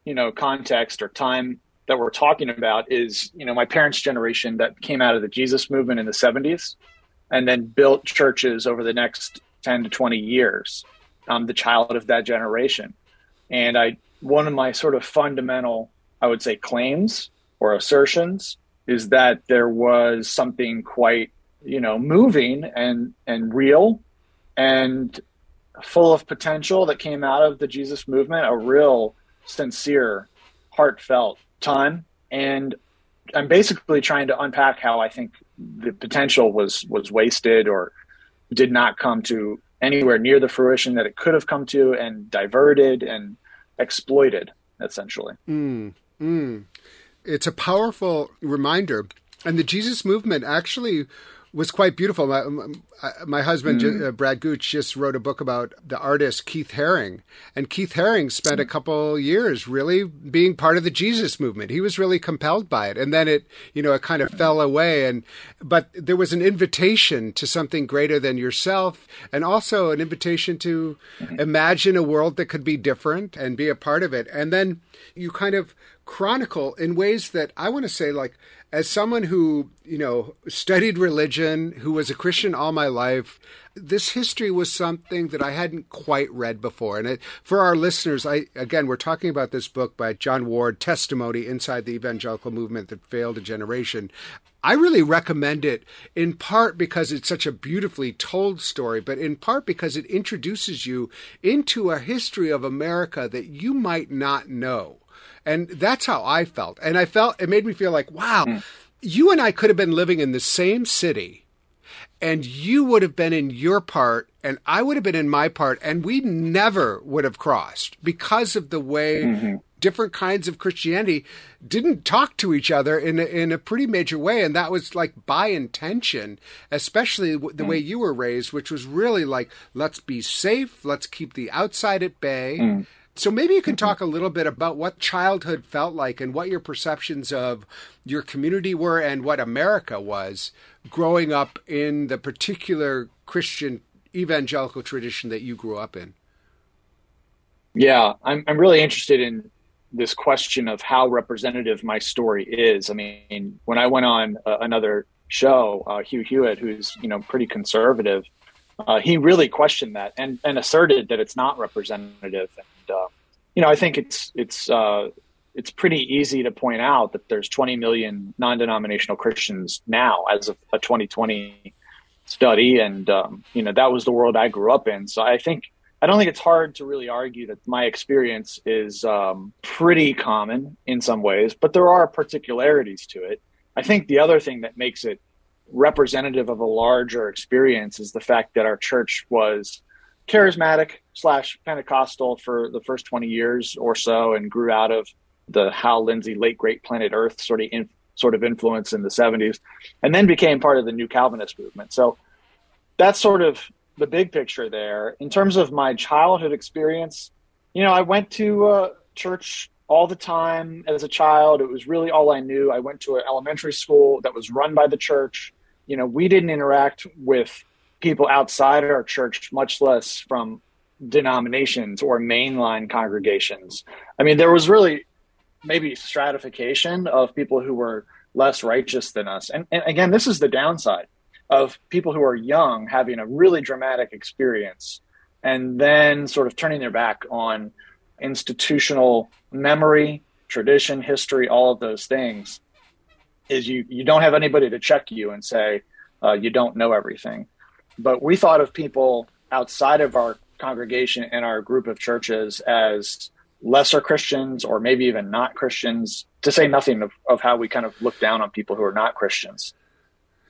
you know, context or time that we're talking about is, you know, my parents' generation that came out of the Jesus movement in the 70s and then built churches over the next 10 to 20 years. I'm the child of that generation. And I, one of my sort of fundamental, I would say, claims or assertions is that there was something quite, you know, moving and, and real and full of potential that came out of the Jesus movement, a real sincere, heartfelt time. And I'm basically trying to unpack how I think the potential was was wasted or did not come to anywhere near the fruition that it could have come to and diverted and exploited essentially mm, mm. it's a powerful reminder and the jesus movement actually was quite beautiful. My, my husband, mm. uh, Brad Gooch, just wrote a book about the artist Keith Haring. And Keith Haring spent a couple years really being part of the Jesus movement. He was really compelled by it. And then it, you know, it kind of fell away. And, but there was an invitation to something greater than yourself and also an invitation to imagine a world that could be different and be a part of it. And then you kind of chronicle in ways that I want to say, like, as someone who, you know, studied religion, who was a Christian all my life, this history was something that I hadn't quite read before. And it, for our listeners, I again, we're talking about this book by Jon Ward, Testimony Inside the Evangelical Movement That Failed a Generation. I really recommend it in part because it's such a beautifully told story, but in part because it introduces you into a history of America that you might not know. And that's how I felt. And I felt it made me feel like, wow, mm. you and I could have been living in the same city and you would have been in your part and I would have been in my part and we never would have crossed because of the way mm-hmm. different kinds of Christianity didn't talk to each other in a, in a pretty major way and that was like by intention especially the mm. way you were raised which was really like let's be safe let's keep the outside at bay mm. So maybe you can talk a little bit about what childhood felt like and what your perceptions of your community were and what America was growing up in the particular Christian evangelical tradition that you grew up in. Yeah, I'm I'm really interested in this question of how representative my story is. I mean, when I went on uh, another show, uh, Hugh Hewitt, who's you know pretty conservative, uh, he really questioned that and, and asserted that it's not representative. Uh, you know, I think it's it's uh, it's pretty easy to point out that there's 20 million non-denominational Christians now as of a 2020 study, and um, you know that was the world I grew up in. So I think I don't think it's hard to really argue that my experience is um, pretty common in some ways, but there are particularities to it. I think the other thing that makes it representative of a larger experience is the fact that our church was charismatic slash Pentecostal for the first 20 years or so and grew out of the Hal Lindsey late great planet Earth sort of in, sort of influence in the 70s and then became part of the new Calvinist movement. So that's sort of the big picture there. In terms of my childhood experience, you know, I went to uh, church all the time as a child. It was really all I knew. I went to an elementary school that was run by the church. You know, we didn't interact with people outside our church, much less from denominations or mainline congregations. I mean, there was really maybe stratification of people who were less righteous than us. And, and again, this is the downside of people who are young having a really dramatic experience and then sort of turning their back on institutional memory, tradition, history, all of those things is you you don't have anybody to check you and say uh, you don't know everything. But we thought of people outside of our congregation and our group of churches as lesser Christians or maybe even not Christians, to say nothing of, of how we kind of look down on people who are not Christians.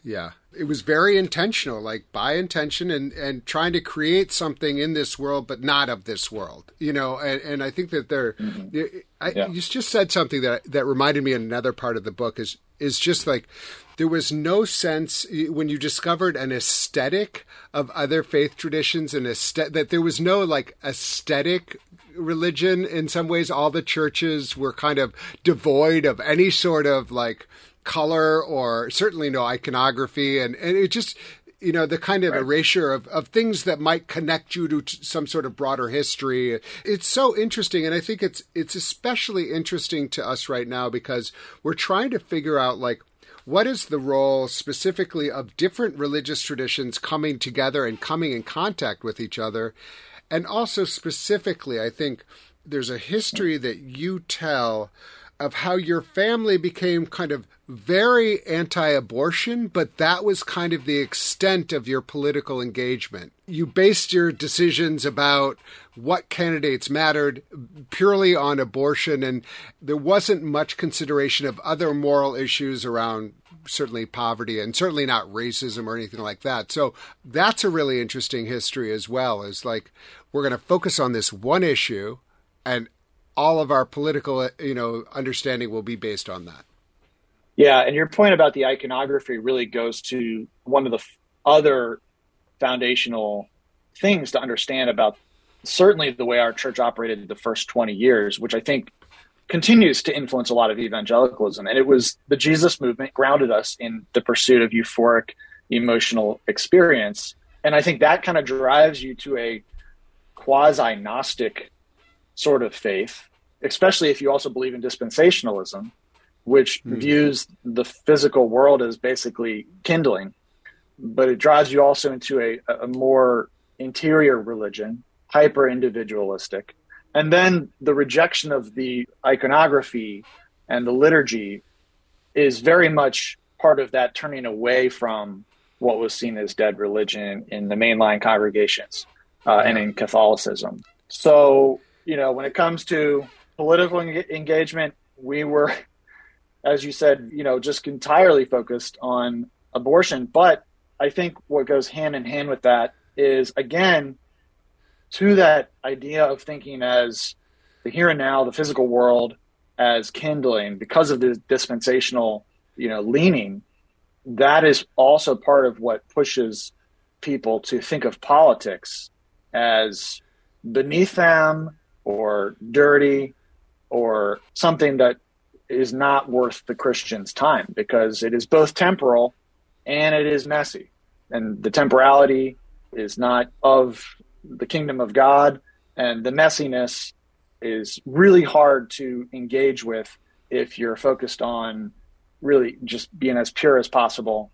Yeah. It was very intentional, like by intention and, and trying to create something in this world, but not of this world, you know, and, and I think that there, mm-hmm. I, yeah. you just said something that, that reminded me another part of the book is, is just like, there was no sense when you discovered an aesthetic of other faith traditions and that there was no like aesthetic religion in some ways. All the churches were kind of devoid of any sort of like color or certainly no iconography. And, and it just you know the kind of right. erasure of, of things that might connect you to some sort of broader history. It's so interesting. And i think it's it's especially interesting to us right now because we're trying to figure out like what is the role specifically of different religious traditions coming together and coming in contact with each other? And also specifically i think there's a history that you tell of how your family became kind of very anti abortion, but that was kind of the extent of your political engagement. You based your decisions about what candidates mattered purely on abortion, and there wasn't much consideration of other moral issues around certainly poverty and certainly not racism or anything like that. So that's a really interesting history as well, is like we're going to focus on this one issue and all of our political, uh, you know, understanding will be based on that. Yeah, and your point about the iconography really goes to one of the f- other foundational things to understand about certainly the way our church operated the first 20 years, which I think continues to influence a lot of evangelicalism. And it was the Jesus movement grounded us in the pursuit of euphoric emotional experience. And I think that kind of drives you to a quasi Gnostic sort of faith, especially if you also believe in dispensationalism, which mm. views the physical world as basically kindling, but it drives you also into a, a more interior religion, hyper individualistic. And then the rejection of the iconography and the liturgy is very much part of that turning away from what was seen as dead religion in the mainline congregations uh, and in Catholicism. So you know, when it comes to political en- engagement, we were, as you said, you know, just entirely focused on abortion. But I think what goes hand in hand with that is, again, to that idea of thinking as the here and now, the physical world as kindling because of the dispensational, you know, leaning. That is also part of what pushes people to think of politics as beneath them or dirty or something that is not worth the Christian's time because it is both temporal and it is messy. And the temporality is not of the kingdom of God, and the messiness is really hard to engage with if you're focused on really just being as pure as possible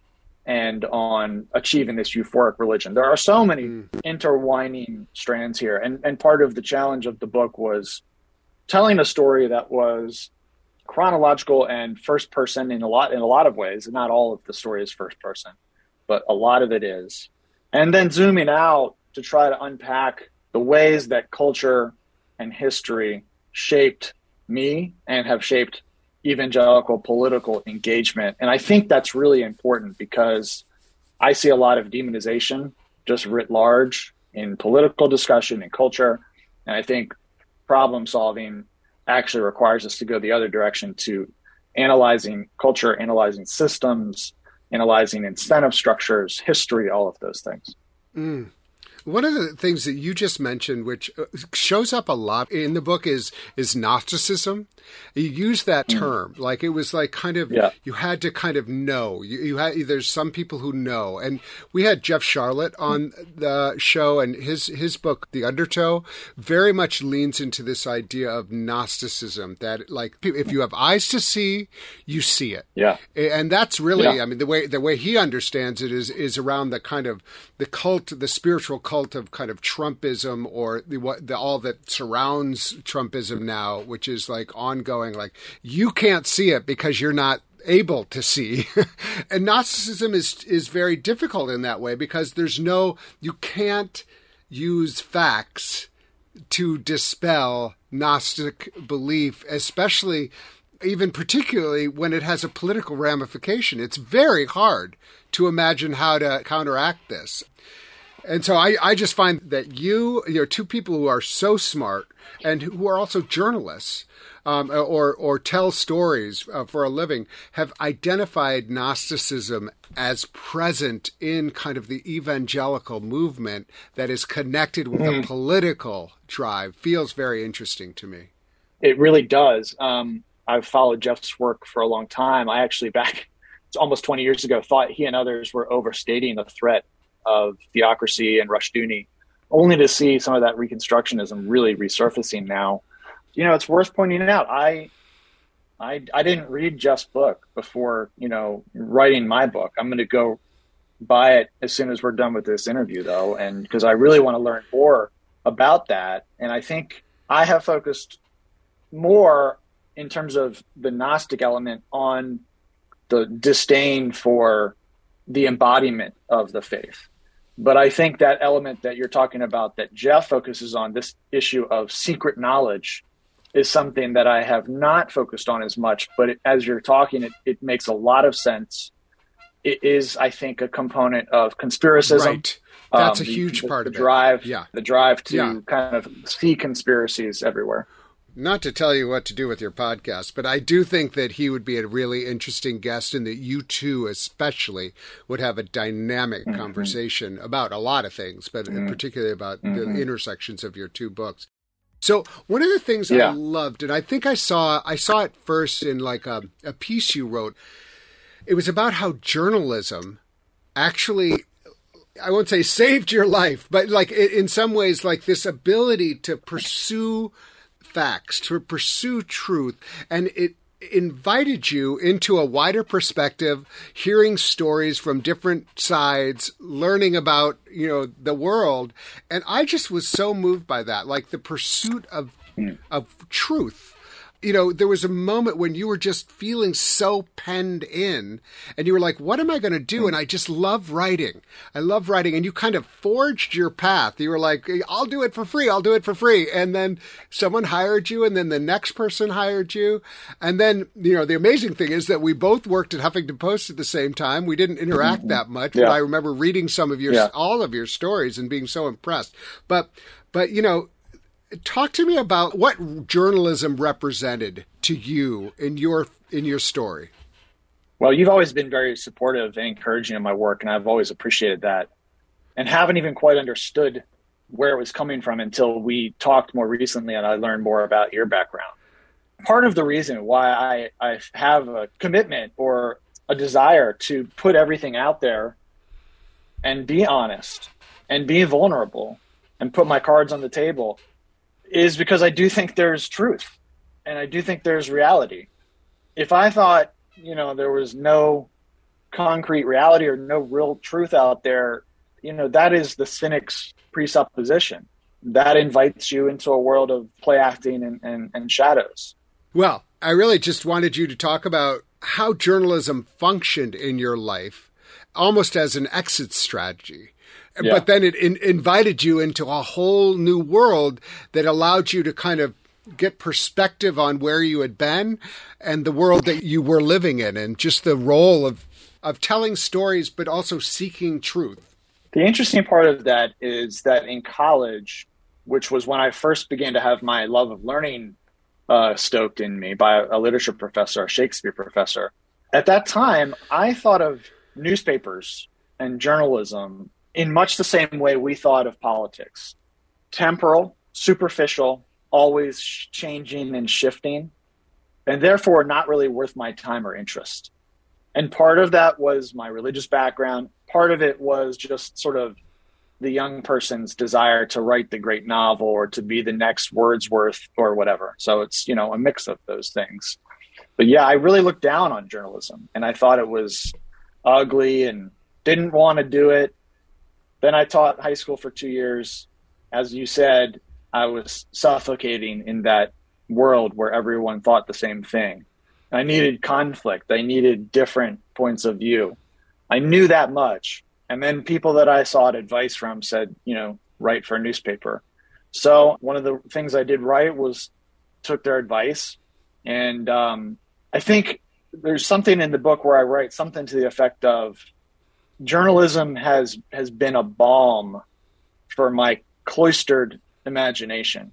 and on achieving this euphoric religion. There are so many mm. intertwining strands here. And, and part of the challenge of the book was telling a story that was chronological and first person in a lot in a lot of ways. Not all of the story is first person, but a lot of it is. And then zooming out to try to unpack the ways that culture and history shaped me and have shaped evangelical political engagement. And I think that's really important because I see a lot of demonization just writ large in political discussion and culture. And I think problem solving actually requires us to go the other direction to analyzing culture, analyzing systems, analyzing incentive structures, history, all of those things. Mm. One of the things that you just mentioned, which uh, shows up a lot in the book, is is Gnosticism. You use that mm. term mm. like it was like kind of yeah. you had to kind of know. You, you had there's some people who know, and we had Jeff Sharlet on the show, and his his book, The Undertow, very much leans into this idea of Gnosticism. That like if you have eyes to see, you see it. Yeah, and that's really, yeah. I mean, the way the way he understands it is is around the kind of the cult, the spiritual cult cult of kind of Trumpism or the, what the, all that surrounds Trumpism now, which is like ongoing. Like you can't see it because you're not able to see. and Gnosticism is is very difficult in that way because there's no you can't use facts to dispel Gnostic belief, especially even particularly when it has a political ramification. It's very hard to imagine how to counteract this. And so I, I just find that you, you know, two people who are so smart and who are also journalists um, or, or tell stories uh, for a living have identified Gnosticism as present in kind of the evangelical movement that is connected with mm. the political drive feels very interesting to me. It really does. Um, I've followed Jeff's work for a long time. I actually, back almost 20 years ago, thought he and others were overstating the threat of theocracy and Rushdoony, only to see some of that reconstructionism really resurfacing now. You know, it's worth pointing out. I, I, I didn't read Jeff's book before you know writing my book. I'm going to go buy it as soon as we're done with this interview, though, and because I really want to learn more about that. And I think I have focused more in terms of the Gnostic element on the disdain for the embodiment of the faith. But I think that element that you're talking about that Jeff focuses on, this issue of secret knowledge, is something that I have not focused on as much. But it, as you're talking, it, it makes a lot of sense. It is, I think, a component of conspiracism. Right. That's um, a huge the, part the of drive, it. Yeah. The drive to yeah. kind of see conspiracies everywhere not to tell you what to do with your podcast, but I do think that he would be a really interesting guest and that you two, especially, would have a dynamic mm-hmm. conversation about a lot of things, but mm-hmm. particularly about mm-hmm. the intersections of your two books. So one of the things yeah. I loved, and I think I saw I saw it first in like a, a piece you wrote. It was about how journalism actually I won't say saved your life, but like in some ways, like this ability to pursue facts, to pursue truth, and it invited you into a wider perspective, hearing stories from different sides, learning about, you know, the world. And I just was so moved by that, like the pursuit of hmm. of truth you know, there was a moment when you were just feeling so penned in and you were like, what am I going to do? And I just love writing. I love writing. And you kind of forged your path. You were like, I'll do it for free. I'll do it for free. And then someone hired you and then the next person hired you. And then, you know, the amazing thing is that we both worked at Huffington Post at the same time. We didn't interact mm-hmm. that much, yeah. but I remember reading some of your, yeah. all of your stories and being so impressed. But, but, you know, talk to me about what journalism represented to you in your in your story. Well, you've always been very supportive and encouraging in my work, and I've always appreciated that. And haven't even quite understood where it was coming from until we talked more recently, and I learned more about your background. Part of the reason why I, I have a commitment or a desire to put everything out there and be honest and be vulnerable and put my cards on the table is because I do think there's truth and I do think there's reality. If I thought, you know, there was no concrete reality or no real truth out there, you know, that is the cynic's presupposition. That invites you into a world of play acting and, and, and shadows. Well, I really just wanted you to talk about how journalism functioned in your life almost as an exit strategy. Yeah. But then it in, invited you into a whole new world that allowed you to kind of get perspective on where you had been and the world that you were living in and just the role of of telling stories but also seeking truth. The interesting part of that is that in college, which was when I first began to have my love of learning uh, stoked in me by a, a literature professor, a Shakespeare professor. At that time, I thought of newspapers and journalism in much the same way we thought of politics temporal, superficial, always changing and shifting, and therefore not really worth my time or interest. And part of that was my religious background. Part of it was just sort of the young person's desire to write the great novel or to be the next Wordsworth or whatever. So it's, you know, a mix of those things. But yeah, I really looked down on journalism and I thought it was ugly and didn't want to do it. Then I taught high school for two years. As you said, I was suffocating in that world where everyone thought the same thing. I needed conflict. I needed different points of view. I knew that much. And then people that I sought advice from said, you know, write for a newspaper. So one of the things I did right was took their advice. And um, I think there's something in the book where I write something to the effect of journalism has has been a balm for my cloistered imagination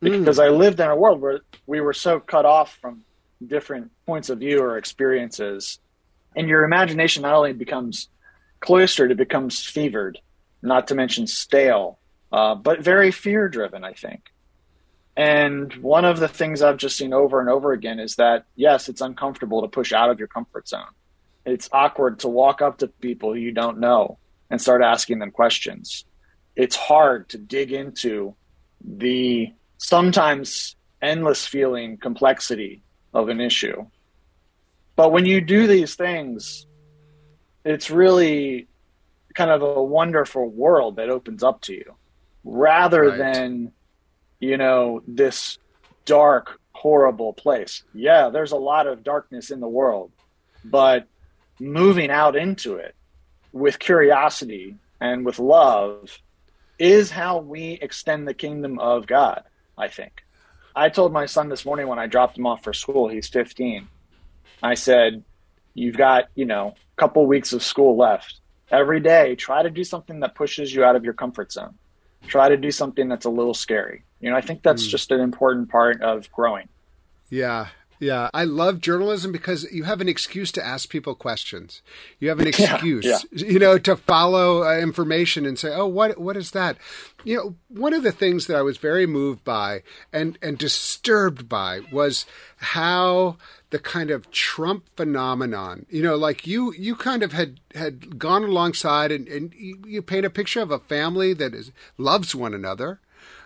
because mm. I lived in a world where we were so cut off from different points of view or experiences and your imagination not only becomes cloistered, it becomes fevered, not to mention stale, uh, but very fear driven, I think. And one of the things I've just seen over and over again is that, yes, it's uncomfortable to push out of your comfort zone. It's awkward to walk up to people you don't know and start asking them questions. It's hard to dig into the sometimes endless feeling complexity of an issue. But when you do these things, it's really kind of a wonderful world that opens up to you rather right. than you know this dark horrible place yeah there's a lot of darkness in the world but moving out into it with curiosity and with love is how we extend the kingdom of god i think i told my son this morning when i dropped him off for school he's 15 i said you've got you know a couple weeks of school left. Every day, try to do something that pushes you out of your comfort zone. Try to do something that's a little scary. You know, I think that's mm. just an important part of growing. Yeah, yeah, I love journalism because you have an excuse to ask people questions. You have an excuse, yeah, yeah. you know, to follow uh, information and say, "Oh, what what is that?" You know, one of the things that I was very moved by and and disturbed by was how the kind of Trump phenomenon. You know, like you you kind of had had gone alongside and and you, you paint a picture of a family that is loves one another,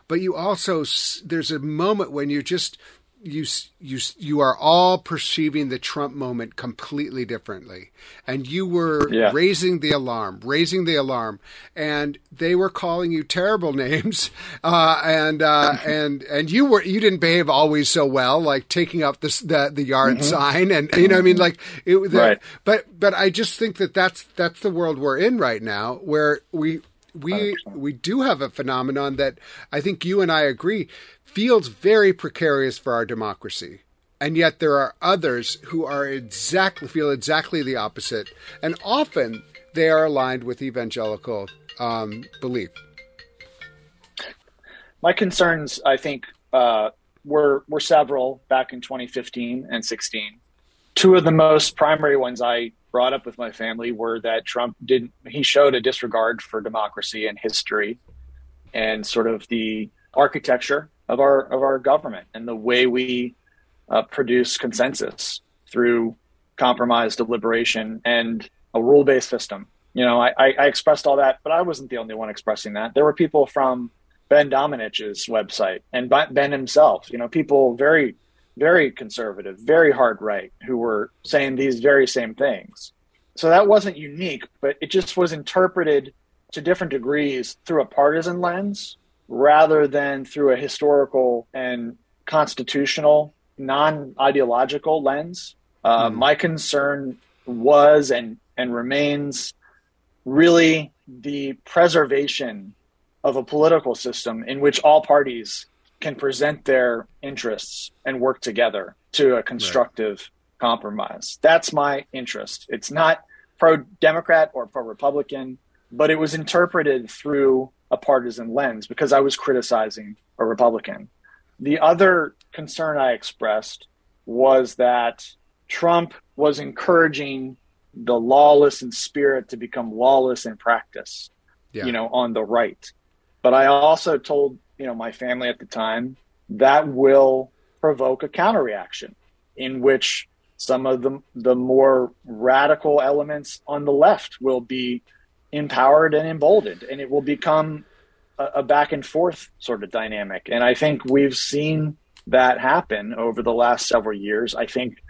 but you also there's a moment when you just you you you are all perceiving the Trump moment completely differently, and you were yeah. raising the alarm, raising the alarm, and they were calling you terrible names, uh, and uh, and and you were you didn't behave always so well, like taking up the the, the yard mm-hmm. sign, and you know I mean like it. The, right. But but I just think that that's that's the world we're in right now, where we we 100%. we do have a phenomenon that I think you and I agree feels very precarious for our democracy. And yet there are others who are exactly feel exactly the opposite, and often they are aligned with evangelical um, belief. My concerns, I think, uh, were were several back in 2015 and 16. Two of the most primary ones I brought up with my family were that Trump didn't, he showed a disregard for democracy and history, and sort of the architecture of our of our government and the way we uh, produce consensus through compromise, deliberation, and a rule based system. You know, I, I expressed all that, but I wasn't the only one expressing that. There were people from Ben Domenech's website and Ben himself, you know, people very, very conservative, very hard right who were saying these very same things. So that wasn't unique, but it just was interpreted to different degrees through a partisan lens rather than through a historical and constitutional, non ideological lens. Uh, mm. My concern was and, and remains really the preservation of a political system in which all parties can present their interests and work together to a constructive right. compromise. That's my interest. It's not pro Democrat or pro Republican, but it was interpreted through a partisan lens because I was criticizing a Republican. The other concern I expressed was that Trump was encouraging the lawless in spirit to become lawless in practice, yeah. you know, on the right. But I also told, you know, my family at the time that will provoke a counterreaction in which some of the the more radical elements on the left will be empowered and emboldened and it will become a, a back and forth sort of dynamic. And I think we've seen that happen over the last several years. I think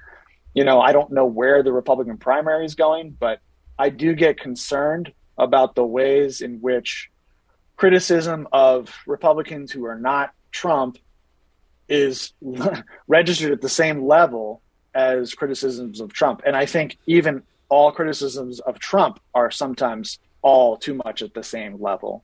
you know, I don't know where the Republican primary is going, but I do get concerned about the ways in which criticism of Republicans who are not Trump is registered at the same level as criticisms of Trump. And I think even all criticisms of Trump are sometimes all too much at the same level.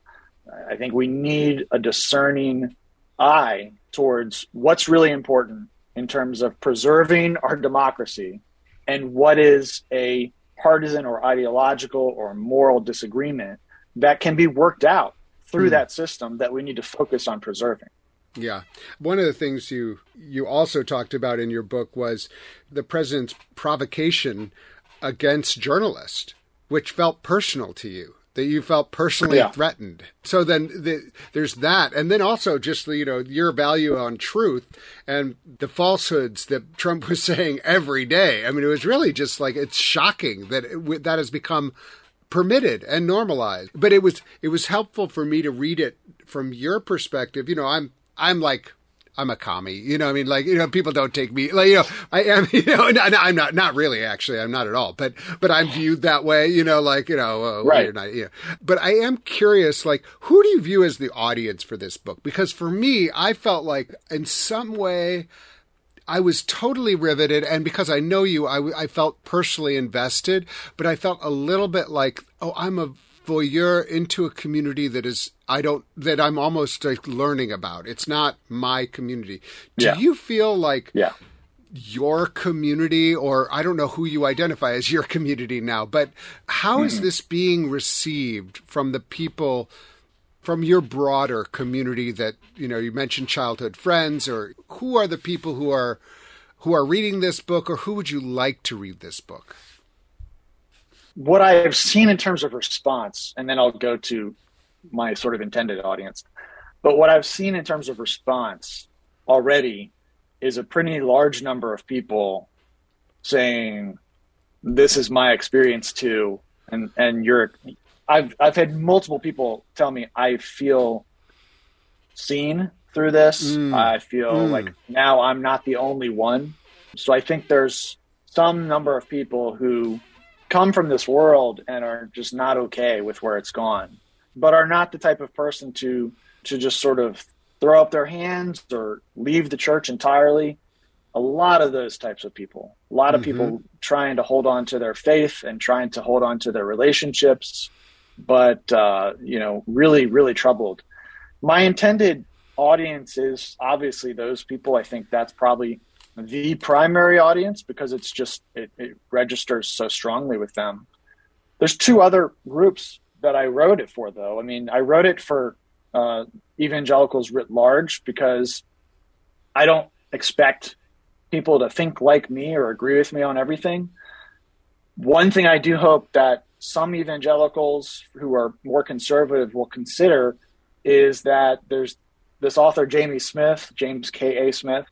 I think we need a discerning eye towards what's really important in terms of preserving our democracy and what is a partisan or ideological or moral disagreement that can be worked out through mm. that system that we need to focus on preserving. Yeah. One of the things you you also talked about in your book was the president's provocation against journalists, which felt personal to you that you felt personally yeah. threatened. So then the, there's that, and then also just you know your value on truth and the falsehoods that Trump was saying every day. I mean, it was really just like it's shocking that it, that has become permitted and normalized. But it was it was helpful for me to read it from your perspective. You know, I'm I'm like I'm a commie. You know, I mean, like, you know, people don't take me, like, you know, I am, you know, I'm not, not really actually, I'm not at all, but, but I'm viewed that way, you know, like, you know, uh, right. Not, you know. But I am curious, like, who do you view as the audience for this book? Because for me, I felt like in some way, I was totally riveted, and because I know you, I, I felt personally invested. But I felt a little bit like, oh, I'm a voyeur into a community that is I don't that I'm almost like learning about. It's not my community. Do yeah. you feel like yeah. your community or I don't know who you identify as your community now, but how mm-hmm. is this being received from the people from your broader community that, you know, you mentioned childhood friends or who are the people who are who are reading this book or who would you like to read this book? what I have seen in terms of response, and then I'll go to my sort of intended audience. But what I've seen in terms of response already is a pretty large number of people saying, "This is my experience too," and and you're. I've I've had multiple people tell me I feel seen through this. Mm. I feel mm. like now I'm not the only one. So I think there's some number of people who come from this world and are just not okay with where it's gone, but are not the type of person to to just sort of throw up their hands or leave the church entirely. A lot of those types of people, a lot of mm-hmm. people trying to hold on to their faith and trying to hold on to their relationships, but uh, you know, really, really troubled. My intended audience is obviously those people. I think that's probably the primary audience because it's just it, it registers so strongly with them. There's two other groups that I wrote it for, though. I mean, I wrote it for uh, evangelicals writ large because I don't expect people to think like me or agree with me on everything. One thing I do hope that some evangelicals who are more conservative will consider is that there's this author, Jamie Smith, James K.A. Smith,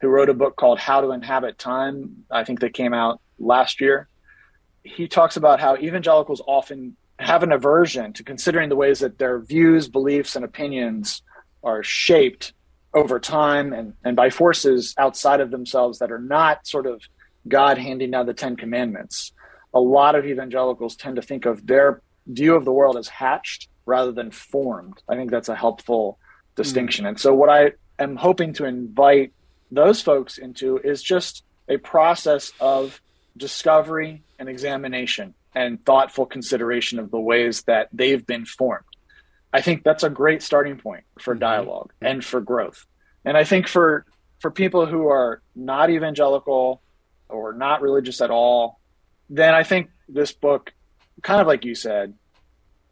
who wrote a book called How to Inhabit Time. I think that came out last year. he talks about how evangelicals often have an aversion to considering the ways that their views, beliefs, and opinions are shaped over time and, and by forces outside of themselves that are not sort of God handing down the Ten Commandments. A lot of evangelicals tend to think of their view of the world as hatched rather than formed. I think that's a helpful distinction. Mm. And so, what I am hoping to invite those folks into is just a process of discovery and examination and thoughtful consideration of the ways that they've been formed. I think that's a great starting point for dialogue mm-hmm. and for growth. And I think for for people who are not evangelical or not religious at all, then I think this book, kind of like you said,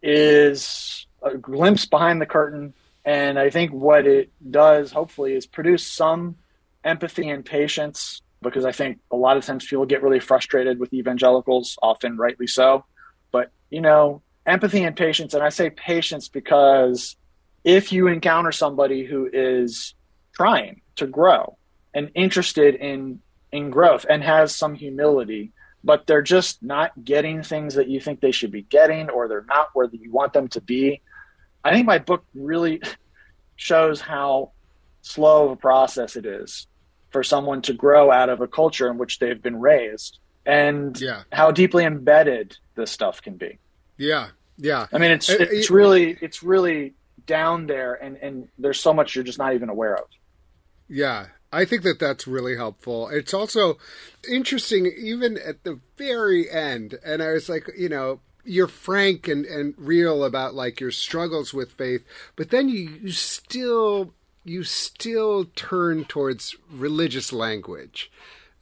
is a glimpse behind the curtain. And I think what it does, hopefully, is produce some empathy and patience because I think a lot of times people get really frustrated with evangelicals, often rightly so. But, you know, empathy and patience, and I say patience because if you encounter somebody who is trying to grow and interested in in growth and has some humility, but they're just not getting things that you think they should be getting or they're not where you want them to be. I think my book really shows how slow of a process it is for someone to grow out of a culture in which they've been raised and yeah. how deeply embedded this stuff can be. Yeah. Yeah. I mean it's uh, it's really it's really down there and and there's so much you're just not even aware of. Yeah. I think that that's really helpful. It's also interesting even at the very end and I was like, you know, you're frank and, and real about like your struggles with faith, but then you, you still you still turn towards religious language.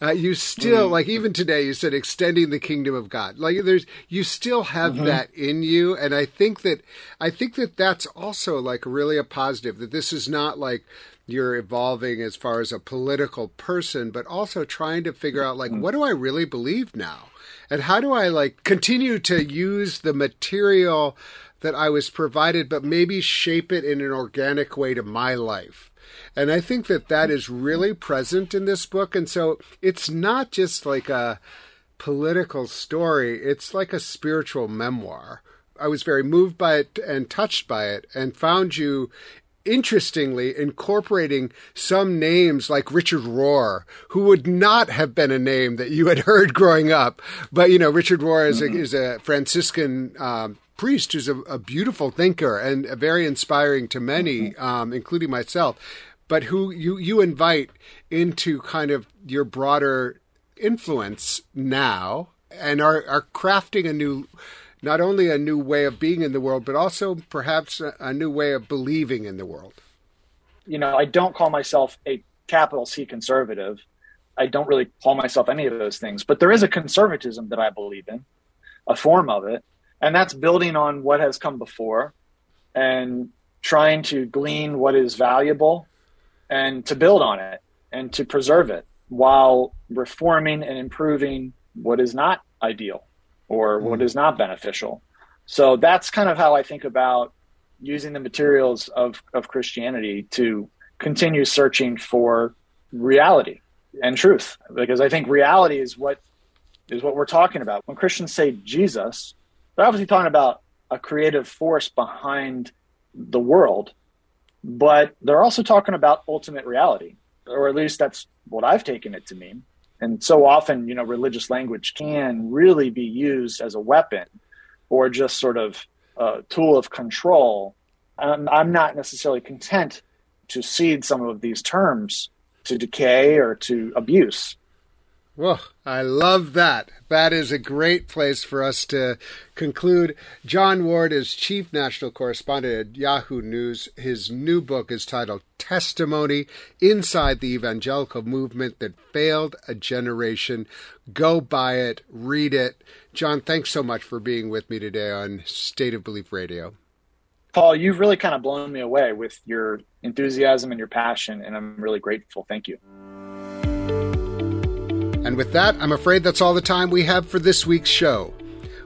Uh, you still mm-hmm. like even today you said extending the kingdom of God. Like there's you still have mm-hmm. that in you, and I think that I think that that's also like really a positive. That this is not like you're evolving as far as a political person, but also trying to figure out like mm-hmm. what do I really believe now, and how do I like continue to use the material that I was provided, but maybe shape it in an organic way to my life. And I think that that is really present in this book. And so it's not just like a political story, it's like a spiritual memoir. I was very moved by it and touched by it and found you interestingly incorporating some names like Richard Rohr, who would not have been a name that you had heard growing up. But, you know, Richard Rohr is, mm-hmm. a, is a Franciscan um, priest who's a, a beautiful thinker and very inspiring to many, mm-hmm. um, including myself, but who you, you invite into kind of your broader influence now and are, are crafting a new, not only a new way of being in the world, but also perhaps a, a new way of believing in the world. You know, I don't call myself a capital C conservative. I don't really call myself any of those things, but there is a conservatism that I believe in, a form of it and that's building on what has come before and trying to glean what is valuable and to build on it and to preserve it while reforming and improving what is not ideal or mm. what is not beneficial. So that's kind of how I think about using the materials of, of Christianity to continue searching for reality and truth. Because I think reality is what is what we're talking about. When Christians say Jesus, they're obviously talking about a creative force behind the world, but they're also talking about ultimate reality, or at least that's what I've taken it to mean. And so often, you know, religious language can really be used as a weapon or just sort of a tool of control. I'm, I'm not necessarily content to cede some of these terms to decay or to abuse. Well, I love that. That is a great place for us to conclude. Jon Ward is chief national correspondent at Yahoo News. His new book is titled Testimony Inside the Evangelical Movement That Failed a Generation. Go buy it, read it. Jon, thanks so much for being with me today on State of Belief Radio. Paul, you've really kind of blown me away with your enthusiasm and your passion, and I'm really grateful. Thank you. And with that, I'm afraid that's all the time we have for this week's show.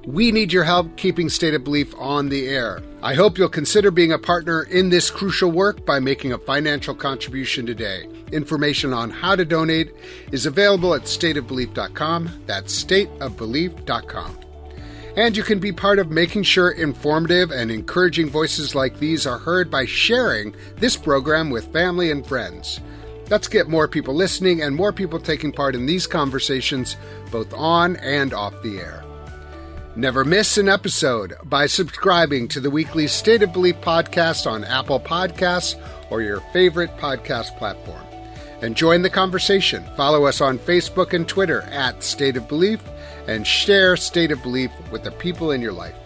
We need your help keeping State of Belief on the air. I hope you'll consider being a partner in this crucial work by making a financial contribution today. Information on how to donate is available at stateofbelief.com. That's stateofbelief.com. And you can be part of making sure informative and encouraging voices like these are heard by sharing this program with family and friends. Let's get more people listening and more people taking part in these conversations, both on and off the air. Never miss an episode by subscribing to the weekly State of Belief podcast on Apple Podcasts or your favorite podcast platform. And join the conversation. Follow us on Facebook and Twitter at State of Belief and share State of Belief with the people in your life.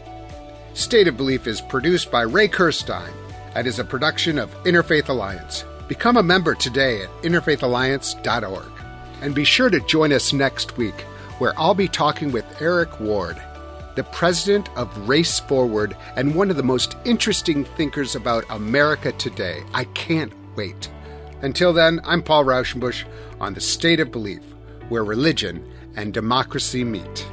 State of Belief is produced by Ray Kirstein and is a production of Interfaith Alliance. Become a member today at interfaithalliance.org. And be sure to join us next week, where I'll be talking with Eric Ward, the president of Race Forward and one of the most interesting thinkers about America today. I can't wait. Until then, I'm Paul Raushenbush on the State of Belief, where religion and democracy meet.